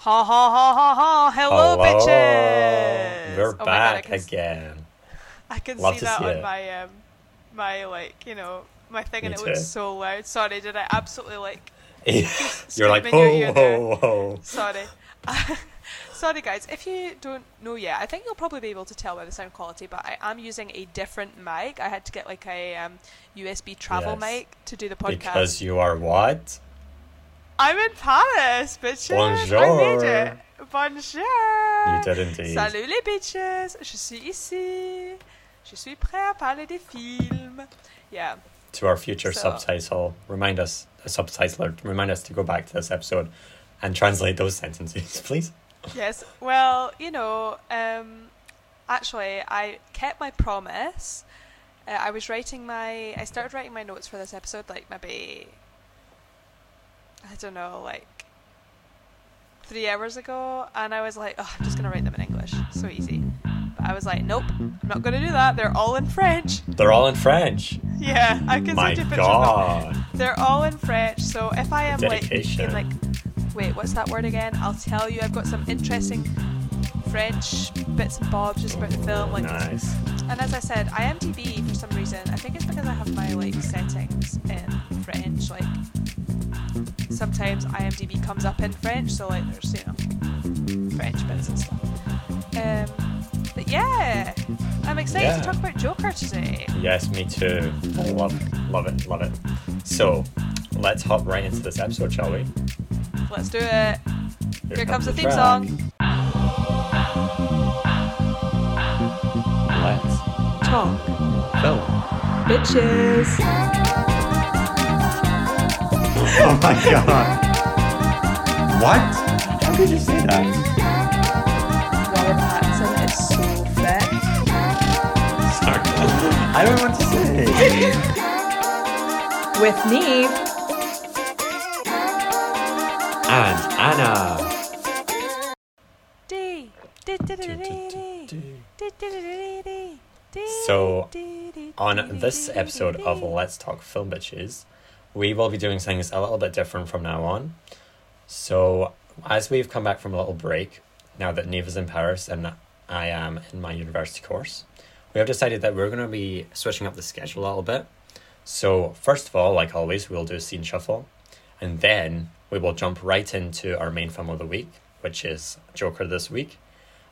Ha ha ha ha ha! Hello, Hello. bitches. We're Oh my God, I back can, s- again. I can Love see that see on it. my um, my like you know my thing, and Me it looks too. so loud. Sorry, did I absolutely like? You're like, scream in your ear whoa, there. whoa, whoa. Sorry. Sorry, guys. If you don't know yet, I think you'll probably be able to tell by the sound quality, but I am using a different mic. I had to get like a um, USB travel Yes. mic to do the podcast. Because you are what? I'm in Paris, bitches. I made Bonjour. it. Bonjour. You did indeed. Salut les bitches. Je suis ici. Je suis prêt à parler des films. Yeah. To our future So- subtitle, remind us, a subtitler, remind us to go back to this episode and translate those sentences, please. Yes. Well, you know, um, actually, I kept my promise. Uh, I was writing my. I started writing my notes for this episode, like maybe. I don't know, like. Three hours ago, and I was like, oh, I'm just gonna write them in English. So easy. But I was like, nope, I'm not gonna do that. They're all in French. They're all in French. Yeah, I can My send you pictures of them. God. They're all in French, so if I am like Dedication. in like wait, what's that word again? I'll tell you. I've got some interesting French bits and bobs just about the film. Like, Nice. and as I said, IMDb for some reason. I think it's because I have my like settings in French. Like sometimes IMDb comes up in French, so like there's you know French bits and stuff. Um, but yeah, I'm excited Yeah. to talk about Joker today. Yes, me too. I love, love it, love it. So, let's hop right into this episode, shall we? Let's do it. Here, comes the theme track. song. Let's Talk, film. bitches. Oh my god. What? How could you say that? Robert Pattinson is so fit. Sorry. I don't know what to say. With me And Anna. D. So, D- D- On this episode of Let's Talk Film Bitches, we will be doing things a little bit different from now on. So, as we've come back from a little break, now that Niamh is in Paris and I am in my university course, we have decided that we're going to be switching up the schedule a little bit. So, first of all, like always, we'll do a scene shuffle, and then we will jump right into our main film of the week, which is Joker this week.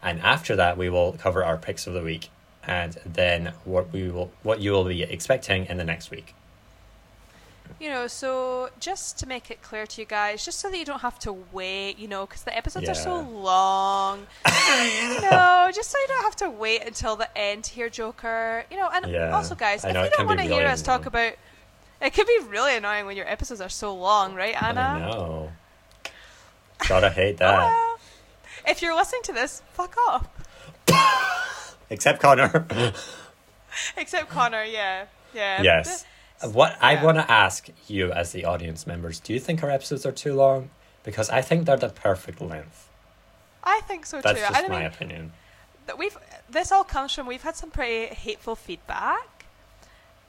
And after that, we will cover our picks of the week, and then what we will, what you will be expecting in the next week. You know, so just to make it clear to you guys, just so that you don't have to wait, you know, because the episodes are so long. you know, just so you don't have to wait until the end to hear Joker. You know, and Yeah, also, guys, I if know, you don't want to hear really us talk about, it can be really annoying when your episodes are so long, right, Anna? I know. Gotta hate Oh, that. well. If you're listening to this, fuck off. Except Connor. Except Connor, yeah, yeah. yes. Th- What I want to ask you, as the audience members, do you think our episodes are too long? Because I think they're the perfect length. I think so That's too. just I my mean, opinion. we've this all comes from we've had some pretty hateful feedback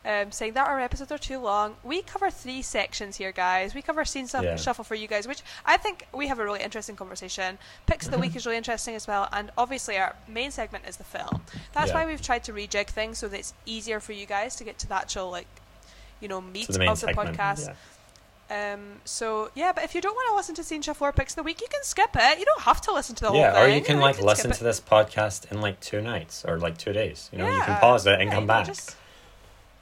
um, saying that our episodes are too long we cover three sections here guys we cover scene stuff Yeah. shuffle for you guys which i think we have a really interesting conversation picks of the week is really interesting as well and obviously our main segment is the film that's Yeah. why we've tried to rejig things so that it's easier for you guys to get to the actual like you know meat the of the segment. podcast yeah. um, so yeah, but if you don't want to listen to Scene Shuffle Picks of the Week, you can skip it. You don't have to listen to the Yeah, whole thing. Yeah, or you can know, like skip listen to this podcast in like two nights or like two days. You know, you can pause it and yeah, come back. just-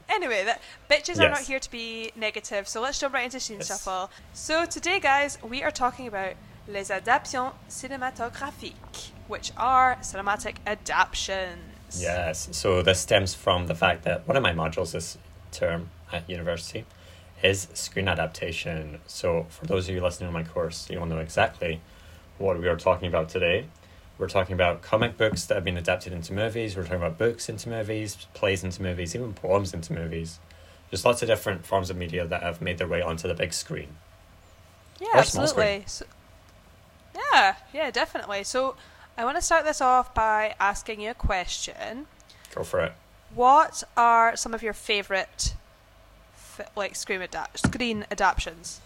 Anyway, that, bitches are not here to be negative, so let's jump right into Scene Yes. Shuffle. So today, guys, we are talking about les adaptations cinématographiques, which are cinematic adaptions. Yes. So this stems from the fact that one of my modules this term at university is screen adaptation. So for those of you listening to my course, you will know exactly what we are talking about today. We're talking about comic books that have been adapted into movies. We're talking about books into movies, plays into movies, even poems into movies. Just lots of different forms of media that have made their way onto the big screen. Yeah, Or small absolutely. So, yeah, yeah, definitely. So I want to start this off by asking you a question. Go for it. What are some of your favorite, like screen adap- screen adaptations?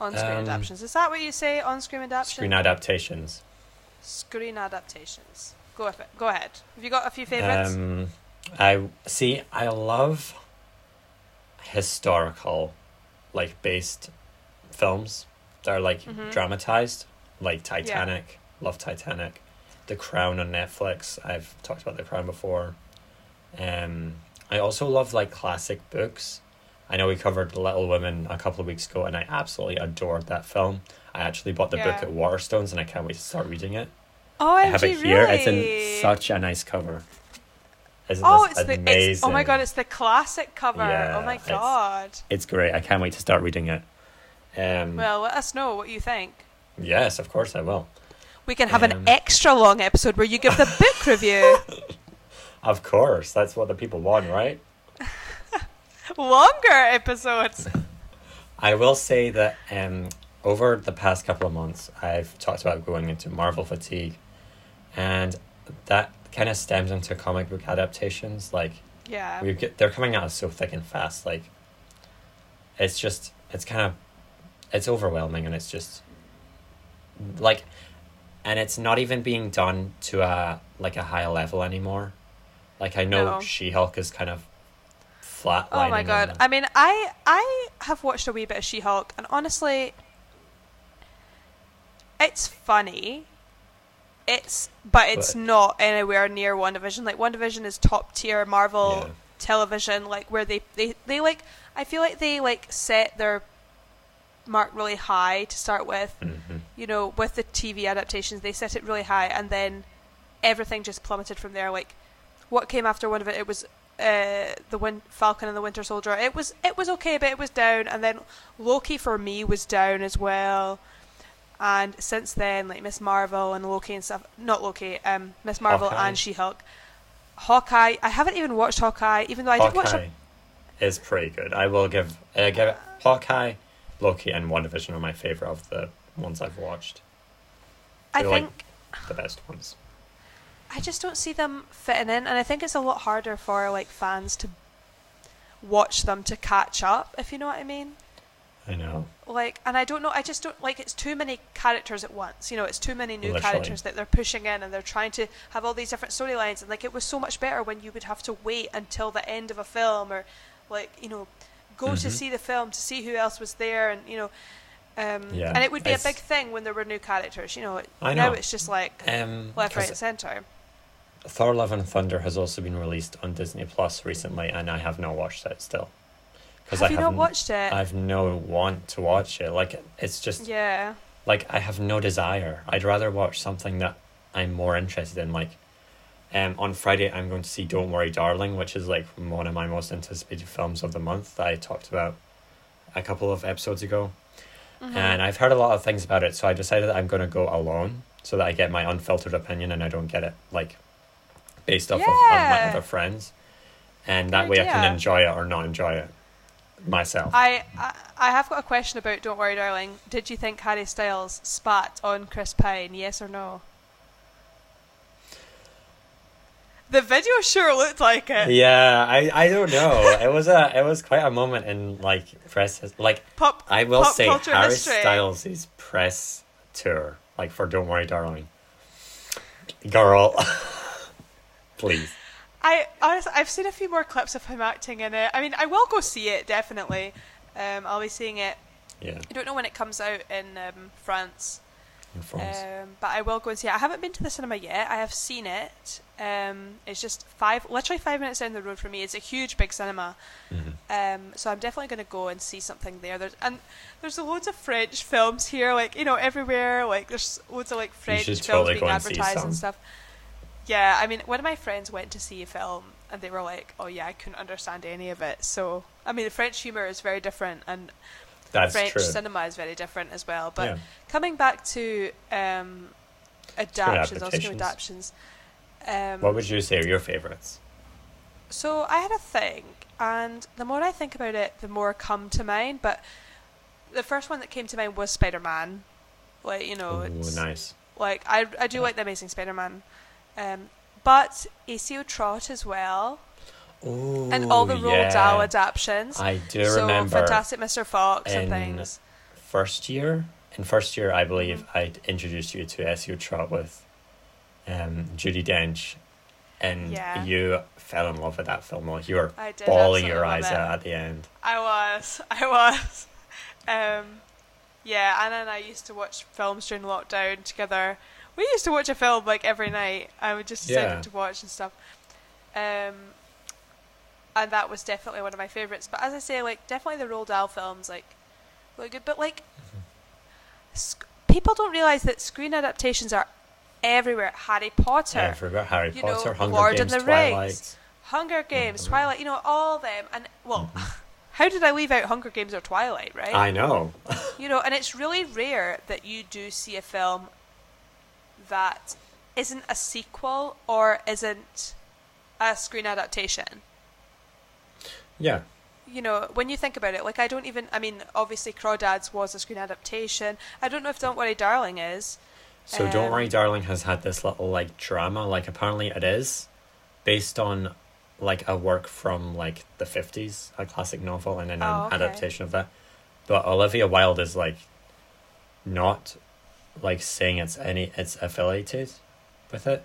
On-screen Um, adaptations. Is that what you say? On-screen adaptation. Screen adaptations. Screen adaptations. Go with it. Go ahead. Have you got a few favorites? Um, I see. I love historical, like based films that are like Mhm. dramatized, like Titanic. Love Titanic. The Crown on Netflix. I've talked about The Crown before. Um, I also love like classic books. I know we covered Little Women a couple of weeks ago, and I absolutely adored that film. I actually bought the book at Waterstones, and I can't wait to start reading it. oh, I have it here. Really? It's in such a nice cover. Isn't Oh, it's the it's, oh my god, it's the classic cover. Yeah, oh my god. It's great. I can't wait to start reading it. Um, Well, let us know what you think. yes, of course I will. We can have an Um, extra long episode where you give the book review. Of course, that's what the people want, right? Longer episodes. I will say that um, over the past couple of months, I've talked about going into Marvel fatigue, and that kind of stems into comic book adaptations. Like Yeah. we get, they're coming out so thick and fast. Like it's just, it's kind of, it's overwhelming, and it's just like, and it's not even being done to a like a high level anymore. Like I know No. She Hulk is kind of flat. Oh my god. I mean, I I have watched a wee bit of She-Hulk and honestly it's funny. It's but it's But- not anywhere near WandaVision. Like WandaVision is top tier Marvel Yeah. television like where they, they they like I feel like they like set their mark really high to start with. hmm You know, with the TV adaptations, they set it really high and then everything just plummeted from there. Like what came after one of it it was uh, the Win- Falcon and the Winter Soldier. It was it was okay, but it was down, and then Loki for me was down as well. And since then, like Miss Marvel and Loki and stuff, not Loki, um, Miss Marvel Hawkeye. and She Hulk, Hawkeye. I haven't even watched Hawkeye, even though I did watch. Hawkeye A, is pretty good. I will give uh, give it Hawkeye, Loki, and WandaVision are my favorite of the ones I've watched. I They're, like, think The best ones. I just don't see them fitting in, and I think it's a lot harder for like fans to watch them to catch up. If you know what I mean. I know. like and i don't know i just don't like it's too many characters at once you know it's too many new Literally. characters that they're pushing in and they're trying to have all these different storylines and like it was so much better when you would have to wait until the end of a film or like you know go to Mhm. see the film to see who else was there and you know um, Yeah, and it would be a big thing when there were new characters you know I now know. it's just like Um, left right, and center Thor: Love and Thunder has also been released on Disney Plus recently, and I have not watched it still. Because have I you not haven't- watched it I've no want to watch it. Like it's just yeah like I have no desire. I'd rather watch something that I'm more interested in. Like, um, on Friday I'm going to see Don't Worry, Darling, which is like one of my most anticipated films of the month that I talked about a couple of episodes ago. Mhm. And I've heard a lot of things about it, so I decided that I'm going to go alone so that I get my unfiltered opinion and I don't get it like based off of on my other friends. And that Good way I can enjoy it or not enjoy it myself. I, I I have got a question about Don't Worry Darling. Did you think Harry Styles spat on Chris Pine? Yes or no? The video sure looked like it. yeah, I, I don't know. it was a it was quite a moment in like press like Pop. I will pop say Harry history. Styles' press tour, like for Don't Worry Darling. Girl. Please. I honestly, I've seen a few more clips of him acting in it. I mean, I will go see it definitely. Um, I'll be seeing it. Yeah. I don't know when it comes out in um, France. In France. Um, but I will go and see it. I haven't been to the cinema yet. I have seen it. Um, it's just five, literally five minutes down the road from me. It's a huge, big cinema. Mm-hmm. Um, so I'm definitely going to go and see something there. There's and there's loads of French films here, like you know everywhere. Like there's loads of like French films totally being go and see advertised and stuff. Yeah, I mean, one of my friends went to see a film and they were like, "Oh yeah, I couldn't understand any of it." So I mean, the French humor is very different, and That's French true. cinema is very different as well. But yeah. coming back to um, adaptions, on screen adaptations. adaptions. Um, What would you say are your favorites? so I had a thing, and the more I think about it, the more come to mind. But the first one that came to mind was Spider Man. Like you know, Ooh, it's nice. like I I do like the Amazing Spider Man, um, but Esio Trot as well, Ooh, and all the Roald yeah. Dahl adaptions. I do so remember Fantastic Mr. Fox and in things. first year. In first year, I believe Mm-hmm. I introduced you to Esio Trot with um, Judi Dench, and Yeah. you fell in love with that film. Like you were I did bawling your eyes out at the end. I was. I was. Um, yeah, Anna and I used to watch films during lockdown together. We used to watch a film like every night. I would just Yeah. what to watch and stuff. Um, and that was definitely one of my favorites. But as I say, like definitely the Roald Dahl films, like really good. But like, sc- people don't realize that screen adaptations are everywhere. Harry Potter, Yeah, I forgot Harry You know, Hunger Lord of Games, the Twilight. Rings. Hunger Games, Mhm. Twilight. You know all them. And well, how did I leave out Hunger Games or Twilight? Right. I know. You know, and it's really rare that you do see a film that isn't a sequel or isn't a screen adaptation. yeah. You know, when you think about it, like I don't even, I mean, obviously Crawdads was a screen adaptation. I don't know if Don't Worry Darling is. So Don't Um, Worry Darling has had this little like drama, like apparently it is, based on like a work from like the fifties, a classic novel and then an Oh, okay. adaptation of that. But Olivia Wilde is like not like saying it's any it's affiliated with it,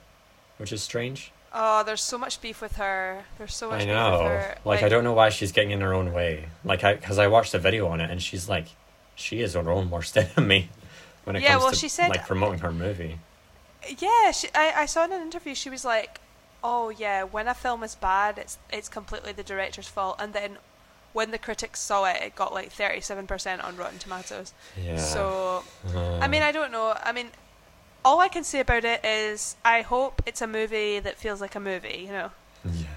which is strange. Oh, there's so much beef with her. There's so much I beef know. with her. Like, I don't know why she's getting in her own way. Like I because I watched a video on it and she's like she is her own worst enemy when it Yeah, comes well, to she said- like promoting her movie. Yeah, she, I, I saw in an interview she was like, "Oh yeah, when a film is bad, it's it's completely the director's fault." And then when the critics saw it, it got like thirty seven percent on Rotten Tomatoes. Yeah. So Uh, I mean, I don't know. I mean, all I can say about it is I hope it's a movie that feels like a movie. You know. Yeah.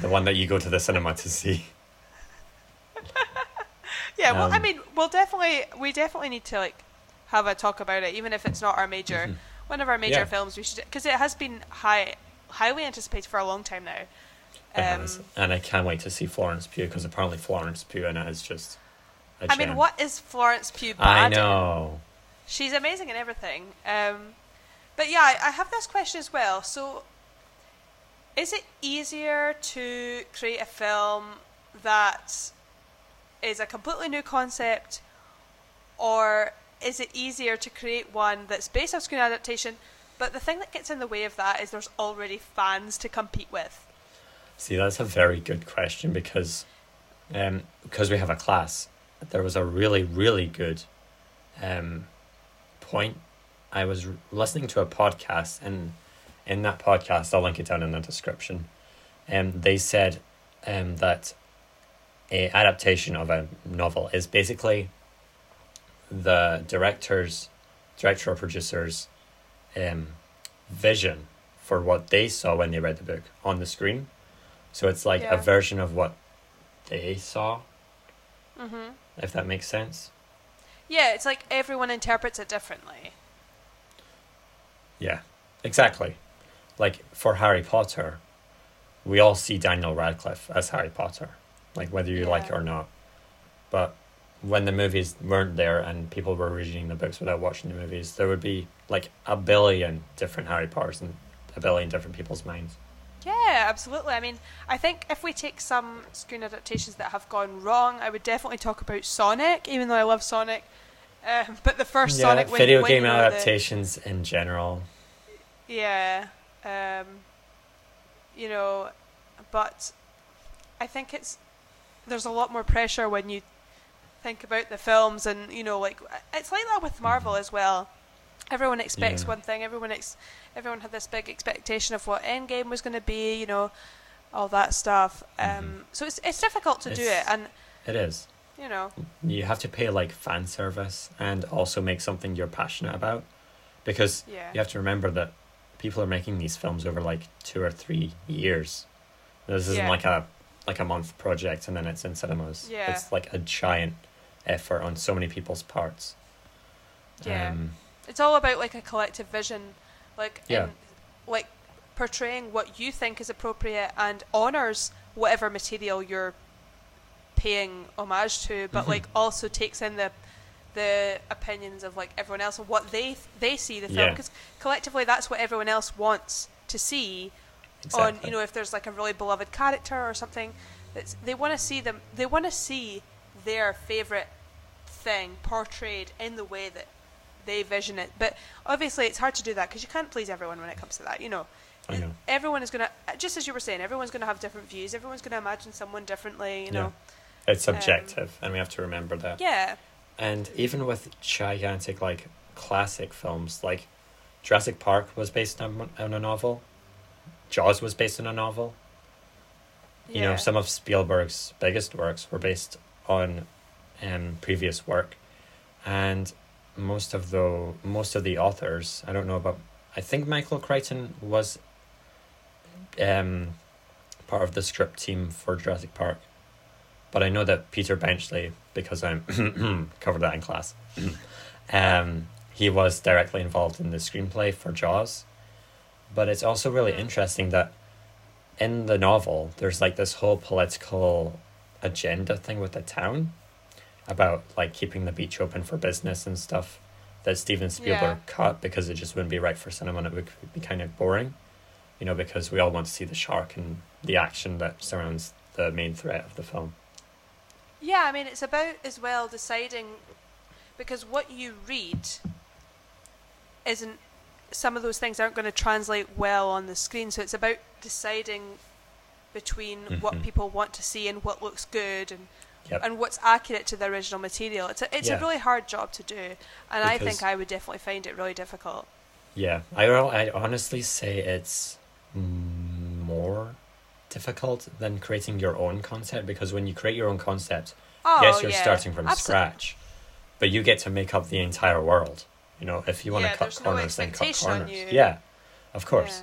The one that you go to the cinema to see. Yeah. Well, I Um, mean, we'll definitely we definitely need to like have a talk about it, even if it's not our major Mhm. one of our major Yeah. films. We should because it has been high highly anticipated for a long time now. Um, And I can't wait to see Florence Pugh because apparently Florence Pugh in it is just. a I mean, what is Florence Pugh I in? know. She's amazing in everything. Um, but yeah, I, I have this question as well. So, is it easier to create a film that is a completely new concept, or is it easier to create one that's based on screen adaptation? But the thing that gets in the way of that is there's already fans to compete with. See, that's a very good question because, um, because we have a class, there was a really, really good, um, point. I was listening to a podcast, and in that podcast, I'll link it down in the description. Um, they said, um, that a adaptation of a novel is basically the director's, director or producer's, um, vision for what they saw when they read the book on the screen. So it's like Yeah. a version of what they saw, hmm if that makes sense. Yeah, it's like everyone interprets it differently. Yeah, exactly. Like for Harry Potter, we all see Daniel Radcliffe as Harry Potter, like whether you like it or not. But when the movies weren't there and people were reading the books without watching the movies, there would be like a billion different Harry Potters in a billion different people's minds. Yeah, absolutely. I mean, I think if we take some screen adaptations that have gone wrong, I would definitely talk about Sonic, even though I love Sonic. Um, but the first yeah, Sonic, video when game you know the- adaptations in general. yeah, um, you know, but I think it's there's a lot more pressure when you think about the films, and you know, like it's like that with Marvel as well. Everyone expects Yeah. one thing. Everyone ex- everyone had this big expectation of what Endgame was going to be. You know, all that stuff. Um, Mhm. So it's it's difficult to do it, and It is. you know, you have to pay like fan service and also make something you're passionate about because Yeah. you have to remember that people are making these films over like two or three years this isn't Yeah. like a like a month project and then it's in cinemas Yeah. it's like a giant effort on so many people's parts Yeah. um, it's all about like a collective vision, like Yeah. in, like portraying what you think is appropriate and honors whatever material you're paying homage to, but Mhm. like also takes in the the opinions of like everyone else and what they they see the film Yeah. because collectively that's what everyone else wants to see exactly. on you know if there's like a really beloved character or something that's they want to see them they want to see their favorite thing portrayed in the way that they vision it. But obviously, it's hard to do that because you can't please everyone when it comes to that. You know, I know. everyone is gonna, just as you were saying, everyone's gonna have different views. Everyone's gonna imagine someone differently. You know, It's subjective, and we have to remember that. yeah, And even with gigantic, like, classic films, like Jurassic Park was based on, on a novel, Jaws was based on a novel. You know, some of Spielberg's biggest works were based on um, previous work. And most of the most of the authors, I don't know about I think Michael Crichton was um, part of the script team for Jurassic Park. But I know that Peter Benchley, because I'm covered that in class, um, he was directly involved in the screenplay for Jaws. But it's also really interesting that in the novel, there's like this whole political agenda thing with the town about like keeping the beach open for business and stuff that Steven Spielberg Yeah. cut because it just wouldn't be right for cinema and it would be kind of boring. You know, because we all want to see the shark and the action that surrounds the main threat of the film. Yeah, I mean, it's about as well deciding because what you read isn't some of those things aren't going to translate well on the screen. So it's about deciding between what Mhm. people want to see and what looks good and Yep. and what's accurate to the original material. It's a it's Yeah. a really hard job to do, and I think I would definitely find it really difficult. Yeah, I I honestly say it's more difficult than creating your own concept because when you create your own concept, Oh, yes, you're yeah. starting from Absol- scratch, but you get to make up the entire world. You know, if you want Yeah, to cut there's no corners, then cut corners. Yeah, of course.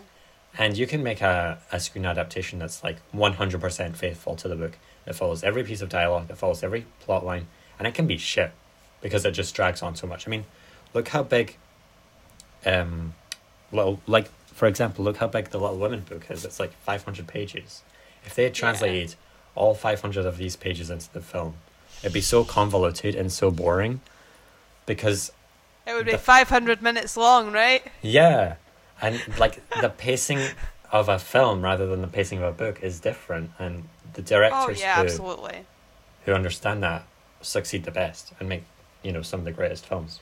And you can make a, a screen adaptation that's like 100% faithful to the book. It follows every piece of dialogue, it follows every plot line, and it can be shit because it just drags on so much. I mean, look how big, um, little, like, for example, look how big the Little Women book is. It's like 500 pages. If they had Yeah. translated all 500 of these pages into the film, it'd be so convoluted and so boring because It would be The- 500 minutes long, right? yeah, and like the pacing of a film rather than the pacing of a book is different, and the Oh directors yeah, who absolutely. who understand that succeed the best and make you know some of the greatest films.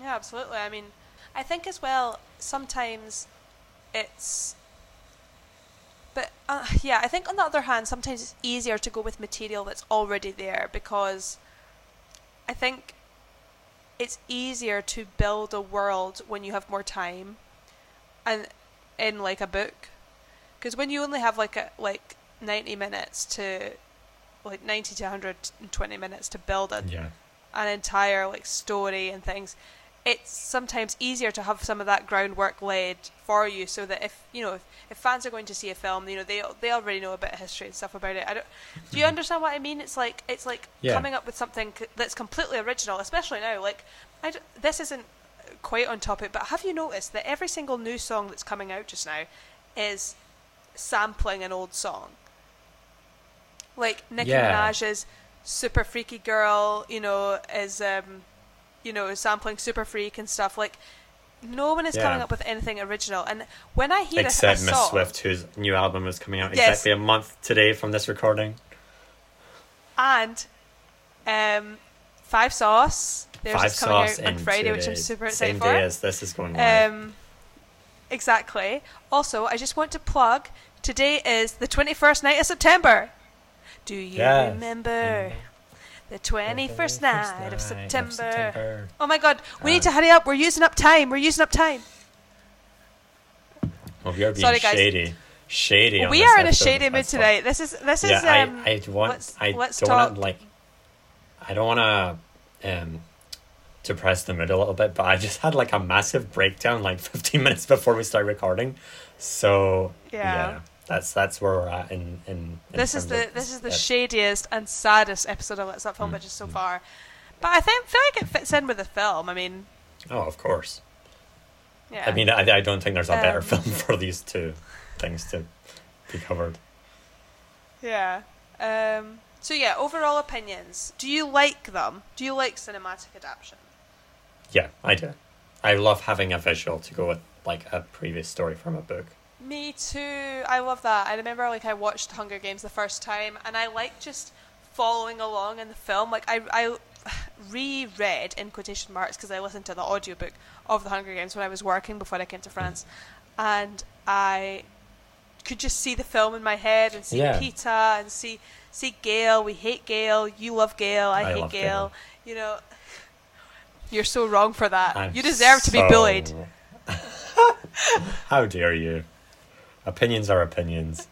Yeah, absolutely. I mean, I think as well, sometimes it's. But uh, yeah, I think on the other hand, sometimes it's easier to go with material that's already there because I think it's easier to build a world when you have more time and in like a book. Because when you only have like a like 90 minutes to like 90 to 120 minutes to build a Yeah, an entire like story and things. It's sometimes easier to have some of that groundwork laid for you so that if you know if, if fans are going to see a film you know they they already know a bit of history and stuff about it. I don't, do you mm-hmm. understand what i mean? It's like it's like Yeah. coming up with something that's completely original especially now. Like I this isn't quite on topic but have you noticed that every single new song that's coming out just now is sampling an old song like Nicki Yeah. Minaj's "Super Freaky Girl," you know, is um, you know, sampling "Super Freak" and stuff. Like, no one is coming up with anything original. And when I hear except a, a Miss song, Swift, whose new album is coming out Yes. exactly a month today from this recording. and um, Five Sauce, there's Five is coming Sauce out on Friday, which I'm super Same excited day as this is going live. Um, exactly. Also, I just want to plug. Today is the 21st night of September. Do you Yes. remember the 21st night of September? September. Oh my god, we Uh, need to hurry up. We're using up time. We're using up time. Well, we are being Sorry, guys. shady. Shady. on we are in a shady mood tonight. This is this is yeah, um I, I want. let's- I let's don't want to like. I don't want to um, depress the mood a little bit, but I just had like a massive breakdown like fifteen minutes before we start recording. So Yeah. That's that's where we're at in in. in this is the this is the shadiest and saddest episode of Let's Not Film Mm, Bitches so mm. far. But I think feel like it fits in with the film. I mean, Oh, of course. yeah. I mean, I, I don't think there's a better Um, film for these two things to be covered. yeah. Um. So yeah, overall opinions. Do you like them? Do you like cinematic adaptation? Yeah, I do. I love having a visual to go with like a previous story from a book. Me too. I love that. I remember like I watched Hunger Games the first time, and I like just following along in the film. Like I, I, reread in quotation marks because I listened to the audiobook of the Hunger Games when I was working before I came to France, and I could just see the film in my head and see Yeah. Peeta and see see Gale. We hate Gale. You love Gale. I, I hate Gale. Gale. You know, you're so wrong for that. I'm you deserve to be bullied. How dare you? Opinions are opinions.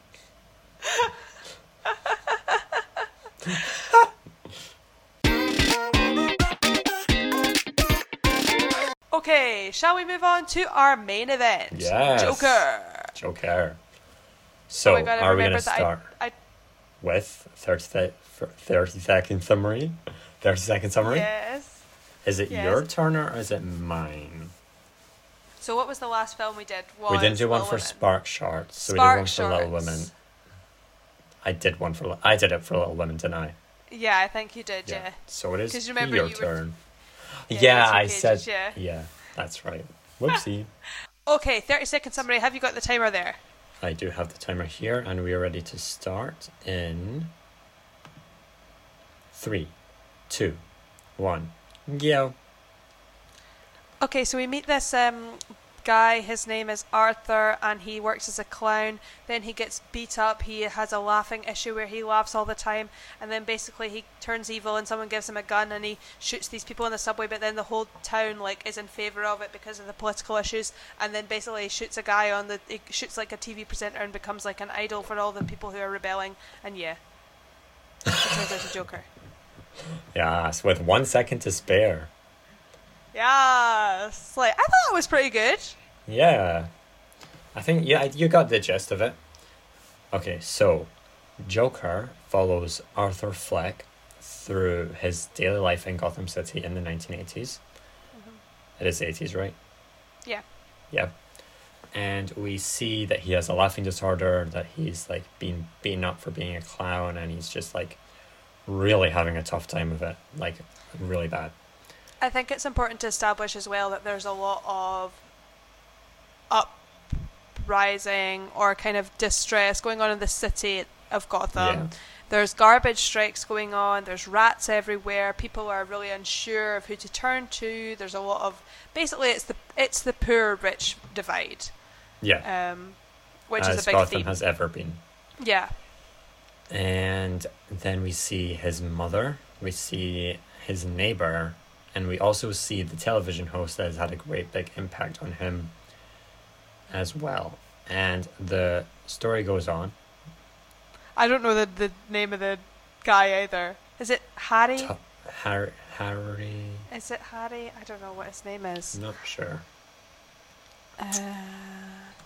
Okay, shall we move on to our main event? Yes. Joker. Joker. So, oh my God, I are we going to start I, I with 30, th- 30 second summary? 30 second summary? yes. Is it Yes. your turn or is it mine? So what was the last film we did? Was we didn't do one Little for Women. Spark Shorts, so Spark we did one for Little Shorts. Women. I did one for I did it for Little Women, didn't I? Yeah, I think you did. Yeah. So it is remember your you were- turn. Yeah, Yeah, I pages, said. yeah. Yeah, that's right. Whoopsie. Okay, thirty second summary. Have you got the timer there? I do have the timer here, and we are ready to start in three, two, one, go. Okay, so we meet this um, guy. His name is Arthur, and he works as a clown. Then he gets beat up. He has a laughing issue where he laughs all the time, and then basically he turns evil, and someone gives him a gun, and he shoots these people in the subway. But then the whole town like is in favor of it because of the political issues, and then basically he shoots a guy on the. He shoots like a TV presenter and becomes like an idol for all the people who are rebelling. And yeah, it turns out a Joker. Yes, with one second to spare. Yes, like I thought it was pretty good. Yeah. I think, yeah, you got the gist of it. Okay, so Joker follows Arthur Fleck through his daily life in Gotham City in the 1980s. Mm-hmm. It is 80s, right? Yeah. Yeah. And we see that he has a laughing disorder, that he's like being beaten up for being a clown, and he's just like really having a tough time of it. Like, really bad. I think it's important to establish as well that there's a lot of uprising or kind of distress going on in the city of Gotham. Yeah. There's garbage strikes going on, there's rats everywhere, people are really unsure of who to turn to. There's a lot of basically it's the it's the poor rich divide. Yeah. Um which As is a big Gotham theme. has ever been. Yeah. And then we see his mother, we see his neighbor, and we also see the television host that has had a great big impact on him as well. And the story goes on. I don't know the the name of the guy either. Is it Harry? To- Har- Harry, Is it Harry? I don't know what his name is. not sure. Uh,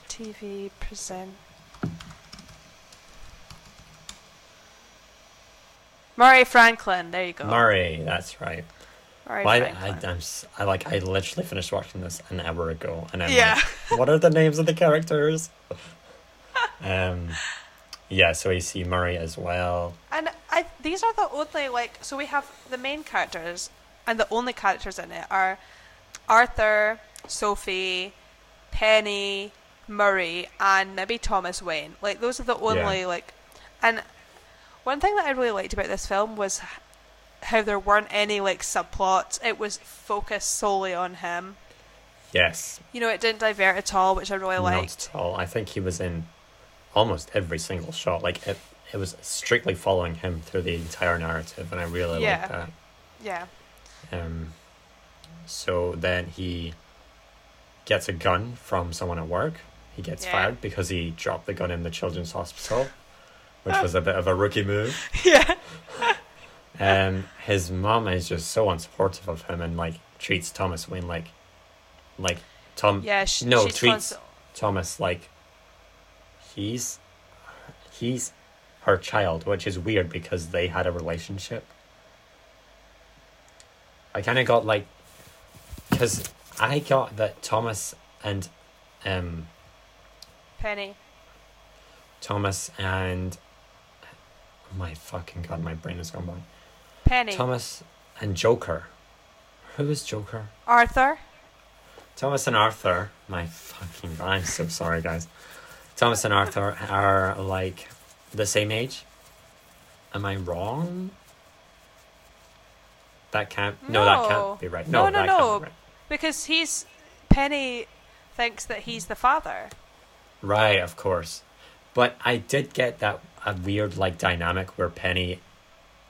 TV present. Murray Franklin. There you go. Murray, that's right. Well, I, I, I'm, I like I literally finished watching this an hour ago, and I'm Yeah. like, what are the names of the characters? um, yeah. So we see Murray as well. and I these are the only like so we have the main characters and the only characters in it are Arthur, Sophie, Penny, Murray, and maybe Thomas Wayne. Like those are the only like and one thing that I really liked about this film was how there weren't any like subplots. It was focused solely on him. Yes, You know, it didn't divert at all, which I really not at all. I think he was in almost every single shot. Like it, it was strictly following him through the entire narrative, and I really Yeah. like that. Yeah. Um, so then he gets a gun from someone at work. He gets Yeah. fired because he dropped the gun in the children's hospital, which was a bit of a rookie move. yeah. Um, his mom is just so unsupportive of him and like treats Thomas Wayne like, like Tom. Yeah. she, no, she's treats Thomas like he's he's her child, which is weird because they had a relationship. I kind of got like, because I got that Thomas and, um, Penny. Thomas and, oh my fucking god, my brain has gone blank. Penny. Thomas and Joker. Who is Joker? Arthur. Thomas and Arthur, my fucking I'm so sorry, guys. Thomas and Arthur are like the same age. Am I wrong? That can't. No, that can't be right. No, No, no, no. Be right. because he's Penny thinks that he's the father. Right, of course. But I did get that a weird like dynamic where Penny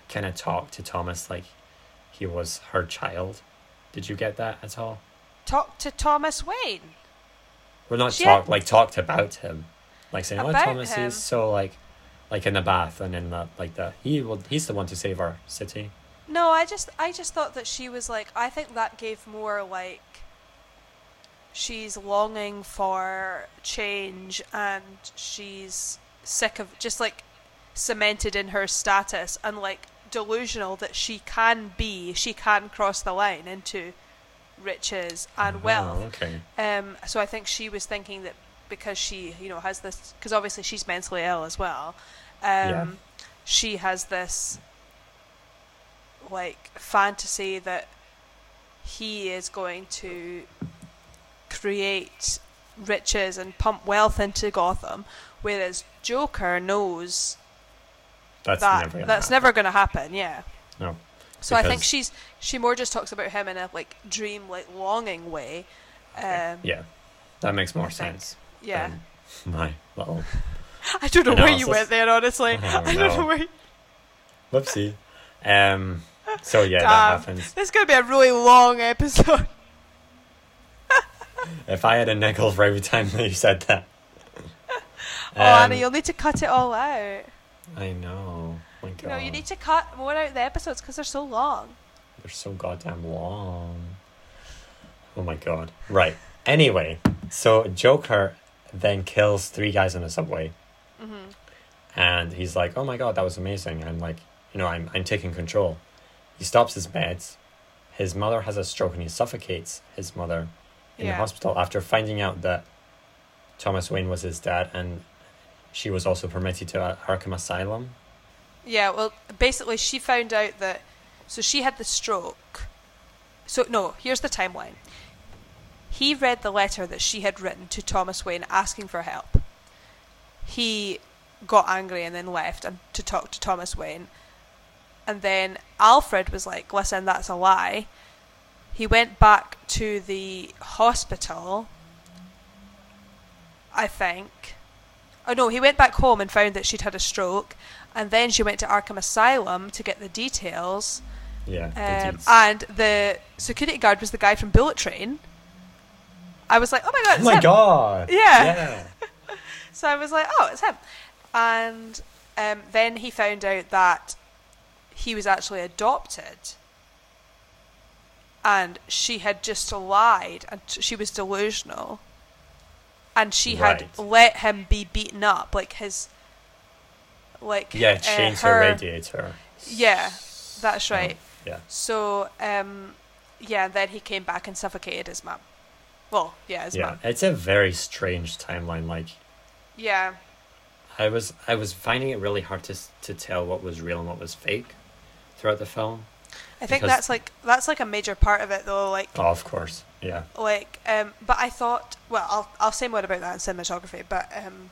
kind of talked to Thomas like he was her child. Did you get that at all? Talk to Thomas Wayne. Well, not She talk had- like talked about him, like saying, "Oh, Thomas him? is so like, like in the bath and in the like the he will he's the one to save our city." No, I just I just thought that she was like I think that gave more like she's longing for change and she's sick of just like cemented in her status and like delusional that she can be she can cross the line into riches and wealth. Oh, okay. Um, so I think she was thinking that because she, you know, has this, because obviously she's mentally ill as well. Um, Yeah. She has this, like, fantasy that he is going to create riches and pump wealth into Gotham, whereas Joker knows That's that never. Gonna that's happen. never going to happen. Yeah. No. So I think she's she more just talks about him in a like dream like longing way. Um, Yeah, that makes more sense. yeah. my little I don't know where you went there, honestly. Oh, I don't no. know where. You... whoopsie. Um. So yeah, Damn. that happens. This is gonna be a really long episode. If I had a nickel for every time that you said that. oh, Anna, Um, you'll need to cut it all out. I know. My God. You know, you need to cut more out the episodes because they're so long. They're so goddamn long. Oh my god. Right. Anyway, so Joker then kills three guys in the subway, hmm and he's like, "Oh my god, that was amazing!" And like, you know, I'm I'm taking control. He stops his meds. His mother has a stroke, and he suffocates his mother in the hospital after finding out that Thomas Wayne was his dad, and she was also permitted to Arkham Asylum. Yeah, well, basically, she found out that. So she had the stroke. So, no, here's the timeline. He read the letter that she had written to Thomas Wayne asking for help. He got angry and then left and to talk to Thomas Wayne. And then Alfred was like, listen, that's a lie. He went back to the hospital, I think. Oh no, he went back home and found that she'd had a stroke, and then she went to Arkham Asylum to get the details. Yeah. Um, and the security guard was the guy from Bullet Train. I was like, oh my god, oh my him. god. Yeah. Yeah. So I was like, oh, it's him. And um, then he found out that he was actually adopted. And she had just lied and she was delusional. And she had let him be beaten up. Like his. Like. Yeah, uh, change her- her radiator. Yeah, that's right. Yeah. So, um, yeah, then he came back and suffocated his mum. Well, yeah, his Yeah. mum. It's a very strange timeline. Like Yeah. I was I was finding it really hard to to tell what was real and what was fake throughout the film. I think that's like that's like a major part of it though. Like Oh, of course. Yeah. like um but I thought well I'll I'll say more about that in cinematography but um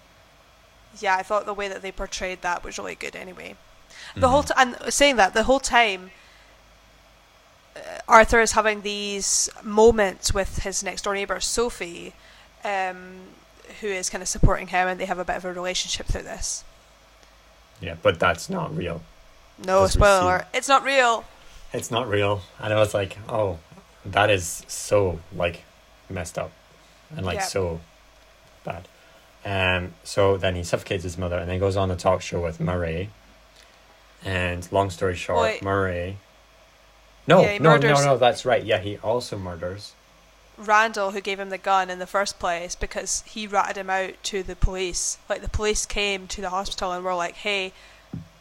yeah I thought the way that they portrayed that was really good anyway. The whole Mhm. t- and saying that the whole time uh, Arthur is having these moments with his next door neighbor Sophie um who is kind of supporting him and they have a bit of a relationship through this. Yeah, but that's not real. No spoiler, it's not real. It's not real. And I was like, oh, that is so like messed up and like Yeah. so bad. Um so then he suffocates his mother and then goes on a talk show with Murray. And long story short, Wait. Murray No, Yeah, no, no, no, that's right. Yeah, he also murders. Randall who gave him the gun in the first place because he ratted him out to the police. Like the police came to the hospital and were like, "Hey,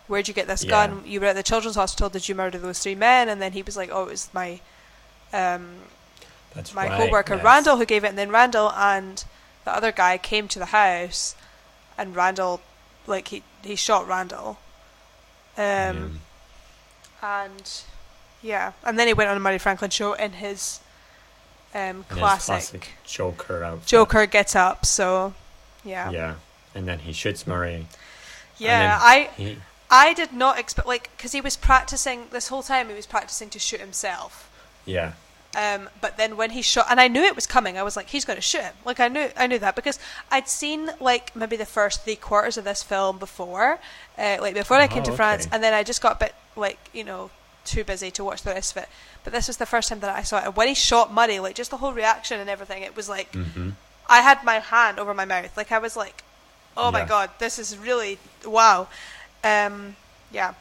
where'd you get this Yeah. gun? You were at the children's hospital. Did you murder those three men?" And then he was like, "Oh, it was my um, That's my right. coworker yes. Randall who gave it." And then Randall and the other guy came to the house, and Randall, like he he shot Randall. Um, and yeah, and then he went on a Murray Franklin show in his um, In his classic, classic Joker outfit. Joker gets up. So yeah, Yeah. And then he shoots Murray. yeah. I He I did not expect like because he was practicing this whole time. He was practicing to shoot himself. Yeah. Um, but then when he shot, and I knew it was coming. I was like, he's going to shoot him. Like I knew, I knew that because I'd seen like maybe the first three quarters of this film before, uh, like before I came Oh, to France, and then I just got a bit like you know too busy to watch the rest of it. But this was the first time that I saw it. And when he shot Murray, like just the whole reaction and everything, it was like hmm I had my hand over my mouth. Like I was like, oh my god, this is really wow. Um, yeah,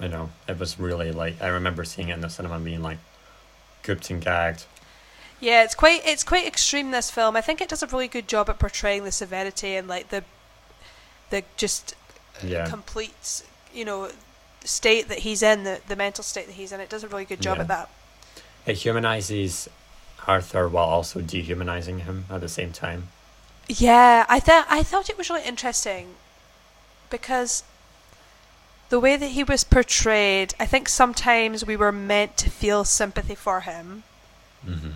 I know. It was really like I remember seeing it in the cinema being like gooped and gagged. yeah, it's quite it's quite extreme. This film, I think it does a really good job at portraying the severity and like the the just Yeah. complete you know state that he's in, the the mental state that he's in. It does a really good job Yeah. at that. It humanizes Arthur while also dehumanizing him at the same time. Yeah, I thought I thought it was really interesting because the way that he was portrayed, I think sometimes we were meant to feel sympathy for him, hmm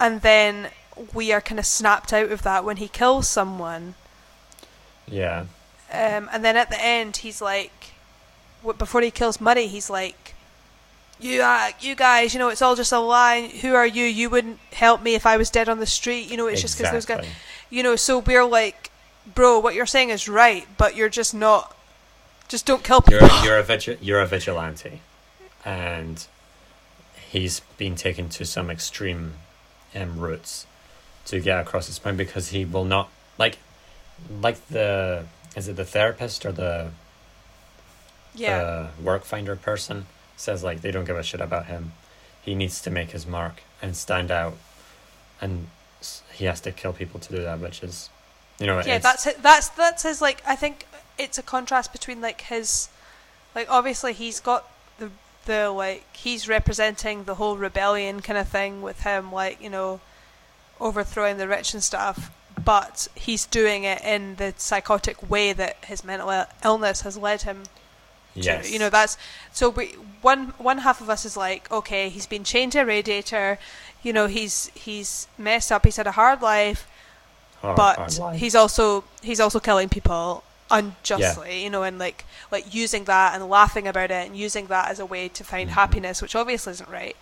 and then we are kind of snapped out of that when he kills someone. Yeah. Um, and then at the end, he's like, before he kills Murray, he's like, "You, uh, you guys, you know, it's all just a lie. Who are you? You wouldn't help me if I was dead on the street. You know, it's just because those guys." You know so we're like bro what you're saying is right but you're just not just don't kill You're people. you're a vigi- you're a vigilante, and he's been taken to some extreme um, routes to get across his point because he will not like like the is it the therapist or the yeah. the work finder person says like they don't give a shit about him. He needs to make his mark and stand out, and he has to kill people to do that, which is, you know, yeah that's it that's that's his like i think it's a contrast between like his like obviously he's got the the like he's representing the whole rebellion kind of thing with him like you know overthrowing the rich and stuff but he's doing it in the psychotic way that his mental illness has led him yes. You know, that's so we one one half of us is like, okay, he's been chained to a radiator, you know, he's he's messed up, he's had a hard life, hard- but hard life. he's also he's also killing people unjustly, you know, and like like using that and laughing about it and using that as a way to find Mhm. happiness, which obviously isn't right.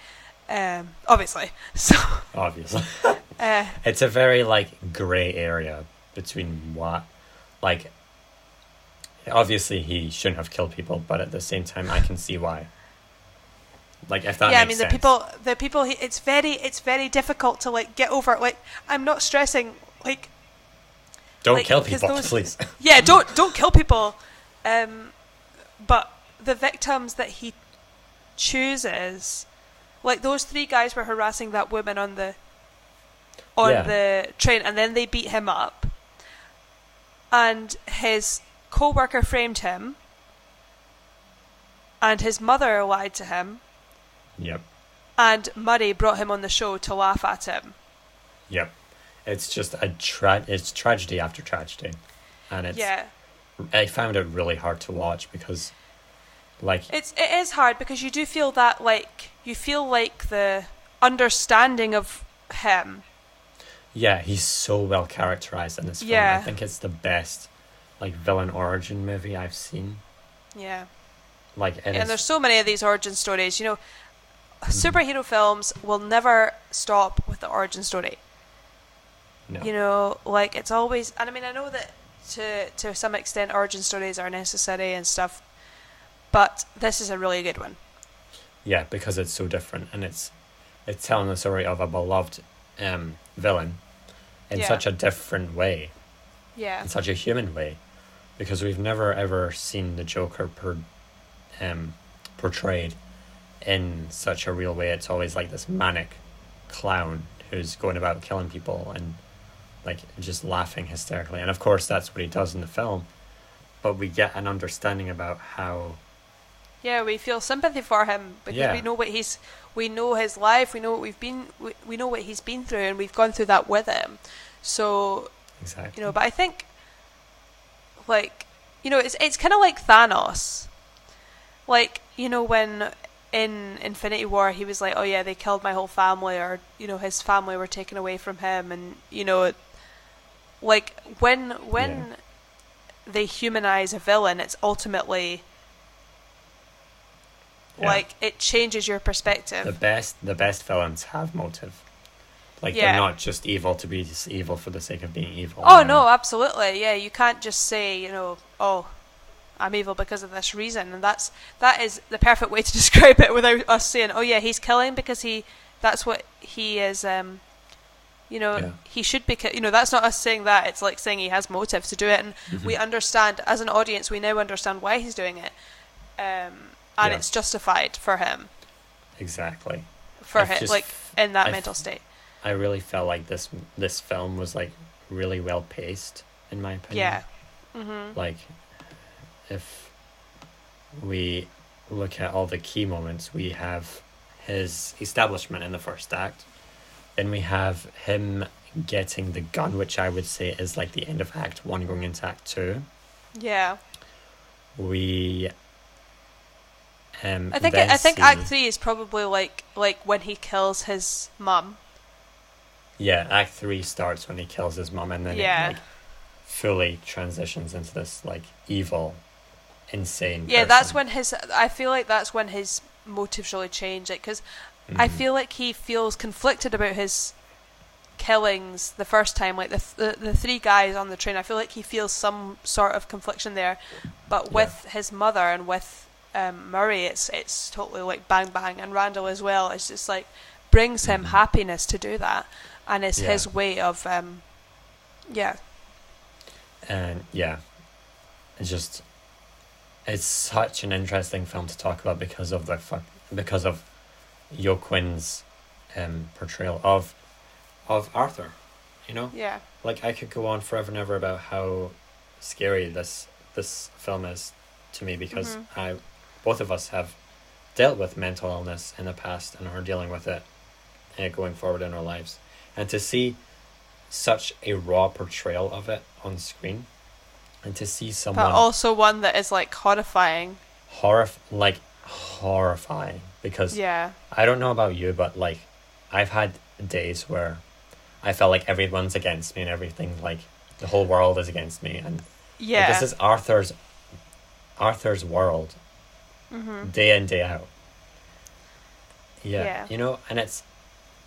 Um, obviously. So obviously. uh, It's a very like gray area between what, like. Obviously, he shouldn't have killed people, but at the same time, I can see why. Like, if that yeah, I mean sense. the people the people it's very it's very difficult to like get over like I'm not stressing like don't like, kill people, those- please. yeah don't don't kill people um but the victims that he chooses like those three guys were harassing that woman on the on Yeah. the train and then they beat him up and his co-worker framed him and his mother lied to him Yep, and Murray brought him on the show to laugh at him yep. It's just a tra- It's tragedy after tragedy, and it's. yeah I found it really hard to watch because, like, It's it is hard because you do feel that like you feel like the understanding of him. yeah, he's so well characterized in this film. Yeah. I think it's the best, like, villain origin movie I've seen. Yeah. Like, and, and there's so many of these origin stories. You know, Mm-hmm. superhero films will never stop with the origin story. No. You know, like it's always. And I mean, I know that to to some extent, origin stories are necessary and stuff, but this is a really good one. Yeah, because it's so different, and it's it's telling the story of a beloved um, villain in Yeah. such a different way, Yeah. in such a human way, because we've never ever seen the Joker per, um, portrayed in such a real way. It's always like this manic clown who's going about killing people and like just laughing hysterically. And of course, that's what he does in the film, but we get an understanding about how Yeah, we feel sympathy for him because Yeah. we know what he's, we know his life, we know what we've been, we, we know what he's been through, and we've gone through that with him. So exactly. you know, but I think, like, you know, it's it's kind of like Thanos. Like you know when in Infinity War he was like, oh yeah, they killed my whole family, or you know his family were taken away from him, and you know, like when when Yeah. they humanize a villain, it's ultimately Yeah. Like it changes your perspective. The best the best villains have motive. Like Yeah. they're not just evil to be evil for the sake of being evil. Oh no, absolutely. Yeah, you can't just say, you know, oh, I'm evil because of this reason, and that's that is the perfect way to describe it without us saying, oh yeah, he's killing because he that's what he is. Um, you know, Yeah. he should be. You know, that's not us saying that. It's like saying he has motive to do it, and Mhm. we understand as an audience. We now understand why he's doing it, um, and Yeah. it's justified for him Exactly. for I've him, just like in that I've- mental state. I really felt like this this film was like really well paced in my opinion. Yeah. Mhm. Like if we look at all the key moments, we have his establishment in the first act. Then we have him getting the gun, which I would say is like the end of Act One going into Act Two. Yeah. We um I think I think see- Act Three is probably like like when he kills his mum. Yeah, Act Three starts when he kills his mum and then Yeah. it like fully transitions into this like evil, insane. Yeah, that's when his. I feel like that's when his motives really change. Like, because I Mhm. feel like he feels conflicted about his killings the first time. Like the, th- the the three guys on the train. I feel like he feels some sort of confliction there, but Yeah. with his mother and with um, Murray, it's it's totally like bang bang, and Randall as well. It's just like brings him Mhm. happiness to do that, and it's Yeah. his way of um, yeah, and yeah, it's just it's such an interesting film to talk about because of the fuck because of Yo Quinn's um portrayal of of Arthur. You know, yeah, like I could go on forever and ever about how scary this this film is to me because Mhm. I both of us have dealt with mental illness in the past and are dealing with it uh, going forward in our lives and to see such a raw portrayal of it on screen and to see someone but also one that is like horrifying. horrif- like horrifying because Yeah. I don't know about you, but like, I've had days where I felt like everyone's against me and everything, like the whole world is against me, and like, Yeah. this is Arthur's Arthur's world, hmm day in day out. Yeah, Yeah. you know, and it's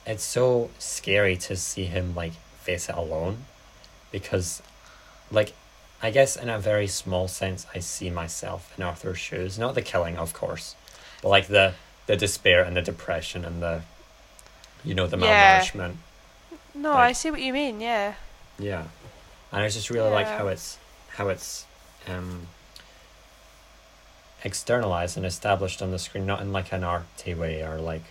it's so scary to see him like face it alone, because, like, I guess in a very small sense, I see myself in Arthur's shoes. Not the killing, of course, but like the the despair and the depression and the, you know, the Yeah. malnourishment. No, Like- I see what you mean. Yeah. Yeah, and I just really like how it's how it's um externalized and established on the screen, not in like an arty way or like